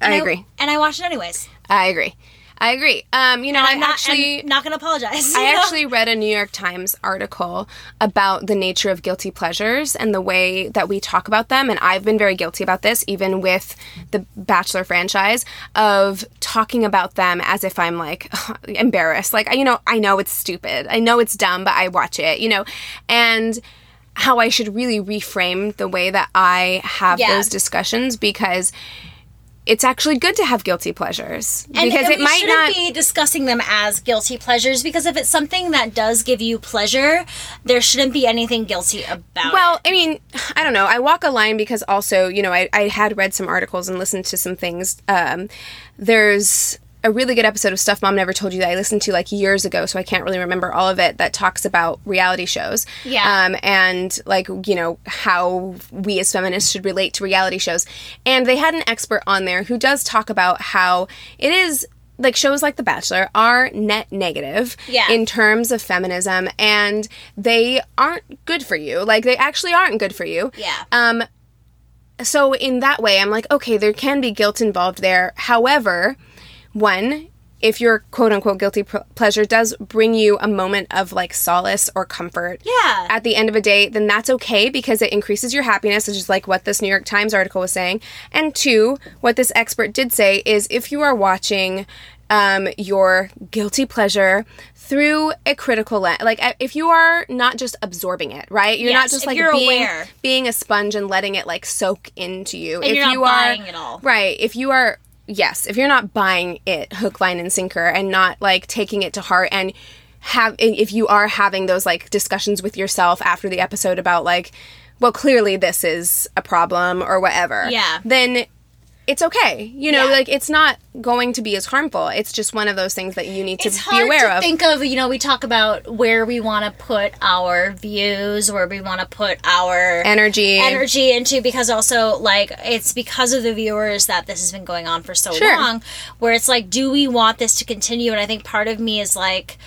i agree and I watch it anyways. i agree i agree um you know And i I'm not actually I'm not going to apologize. I know? actually read a New York Times article about the nature of guilty pleasures and the way that we talk about them. And I've been very guilty about this, even with the Bachelor franchise, of talking about them as if I'm like embarrassed. Like, you know, I know it's stupid. I know it's dumb, but I watch it, you know? And how I should really reframe the way that I have Yeah. those discussions because it's actually good to have guilty pleasures And because we it might shouldn't not be discussing them as guilty pleasures because if it's something that does give you pleasure, there shouldn't be anything guilty about it. Well, it. I mean, I don't know. I walk a line because also, you know, I, I had read some articles and listened to some things. Um, there's a really good episode of Stuff Mom Never Told You that I listened to like years ago, so I can't really remember all of it, that talks about reality shows. Yeah. Um, and like, you know, how we as feminists should relate to reality shows. And they had an expert on there who does talk about how it is. Like shows like The Bachelor are net negative Yeah. in terms of feminism, and they aren't good for you. Like they actually aren't good for you. Yeah. Um, so in that way, I'm like, okay, there can be guilt involved there. However, one, if your quote unquote guilty p- pleasure does bring you a moment of like solace or comfort Yeah. at the end of a day, then that's okay because it increases your happiness, which is like what this New York Times article was saying. And two, what this expert did say is if you are watching um, your guilty pleasure through a critical lens, like if you are not just absorbing it, right? You're not just like being aware. being a sponge and letting it like soak into you. if you're not you buying it all. right, if you are yes, if you're not buying it hook, line, and sinker, and not like taking it to heart, and have if you are having those like discussions with yourself after the episode about like, well, clearly this is a problem or whatever. Yeah. Then it's okay. You know, Yeah. like it's not going to be as harmful. It's just one of those things that you need to it's be aware to of. think of you know we talk about where we want to put our views where we want to put our Energy. energy into because also like it's because of the viewers that this has been going on for so Sure. long where it's like do we want this to continue and i think part of me is like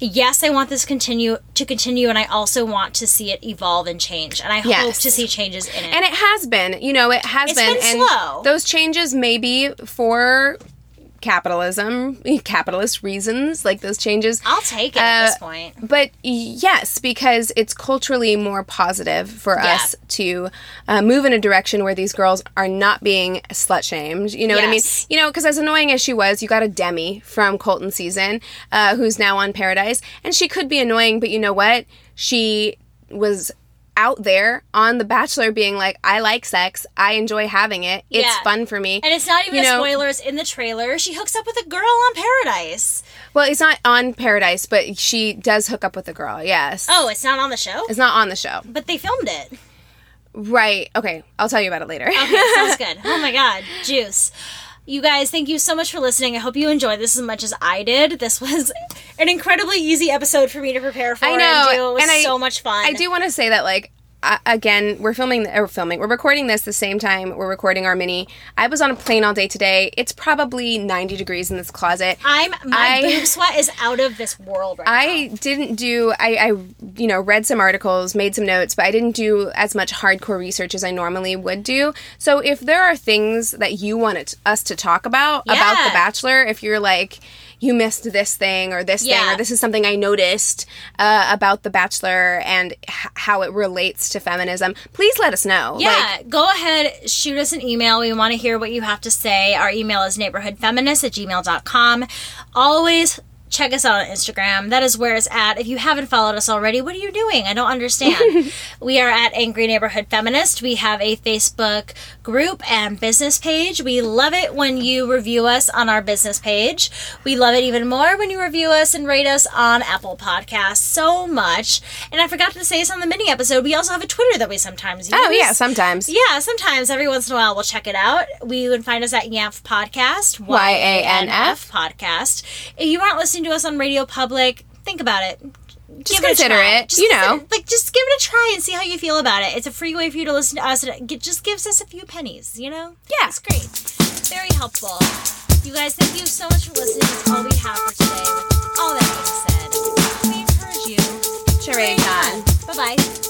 yes i want this continue to continue and i also want to see it evolve and change and i hope to see changes in it And it has been, you know, it has It's been, been and slow. those changes may be for capitalism, capitalist reasons, like those changes. i'll take it at Uh, this point But yes, because it's culturally more positive for Yeah. us to uh, move in a direction where these girls are not being slut shamed. You know what I mean? You know, because as annoying as she was, you got a Demi from Colton season, uh, who's now on Paradise, and she could be annoying, but you know what? She was out there on The Bachelor being like, I like sex, I enjoy having it, it's Yeah. fun for me. and it's not even you a know- spoiler it's in the trailer she hooks up with a girl on paradise Well, it's not on Paradise, but she does hook up with a girl, yes. oh it's not on the show It's not on the show. but they filmed it Right. Okay. I'll tell you about it later. Okay, sounds good. Oh my god, juice. You guys, thank you so much for listening. I hope you enjoyed this as much as I did. This was an incredibly easy episode for me to prepare for. I know, and do. It was and I- so much fun. I do want to say that, like, uh, again, we're filming, or filming, we're recording this the same time we're recording our mini. I was on a plane all day today. It's probably 90 degrees in this closet. I'm my I- boob sweat is out of this world right now. I didn't do, I, I, you know, read some articles, made some notes, but I didn't do as much hardcore research as I normally would do. So if there are things that you want us to talk about, about The Bachelor, if you're like, you missed this thing or this thing or this is something I noticed uh, about The Bachelor and h- how it relates to feminism, please let us know. Yeah, Like, go ahead, shoot us an email. We want to hear what you have to say. Our email is neighborhoodfeminist at gmail.com. Always check us out on Instagram. That is where it's at. If you haven't followed us already, what are you doing? I don't understand. we are at Angry Neighborhood Feminist. We have a Facebook group and business page. We love it when you review us on our business page. We love it even more when you review us and rate us on Apple Podcasts so much. And I forgot to say this on the mini episode. We also have a Twitter that we sometimes use. oh, yeah, sometimes. Yeah, sometimes every once in a while we'll check it out. We would find us at YANF Podcast, Y-A-N-F. Podcast. If you aren't listening to us on Radio Public, think about it. Just Give it consider try. it, Just you know. like just give it a try and see how you feel about it. It's a free way for you to listen to us. and It just gives us a few pennies, you know. Yeah. it's great, very helpful. You guys, thank you so much for listening. That's all we have for today. With all that being said, we encourage you. Charade time. Bye bye.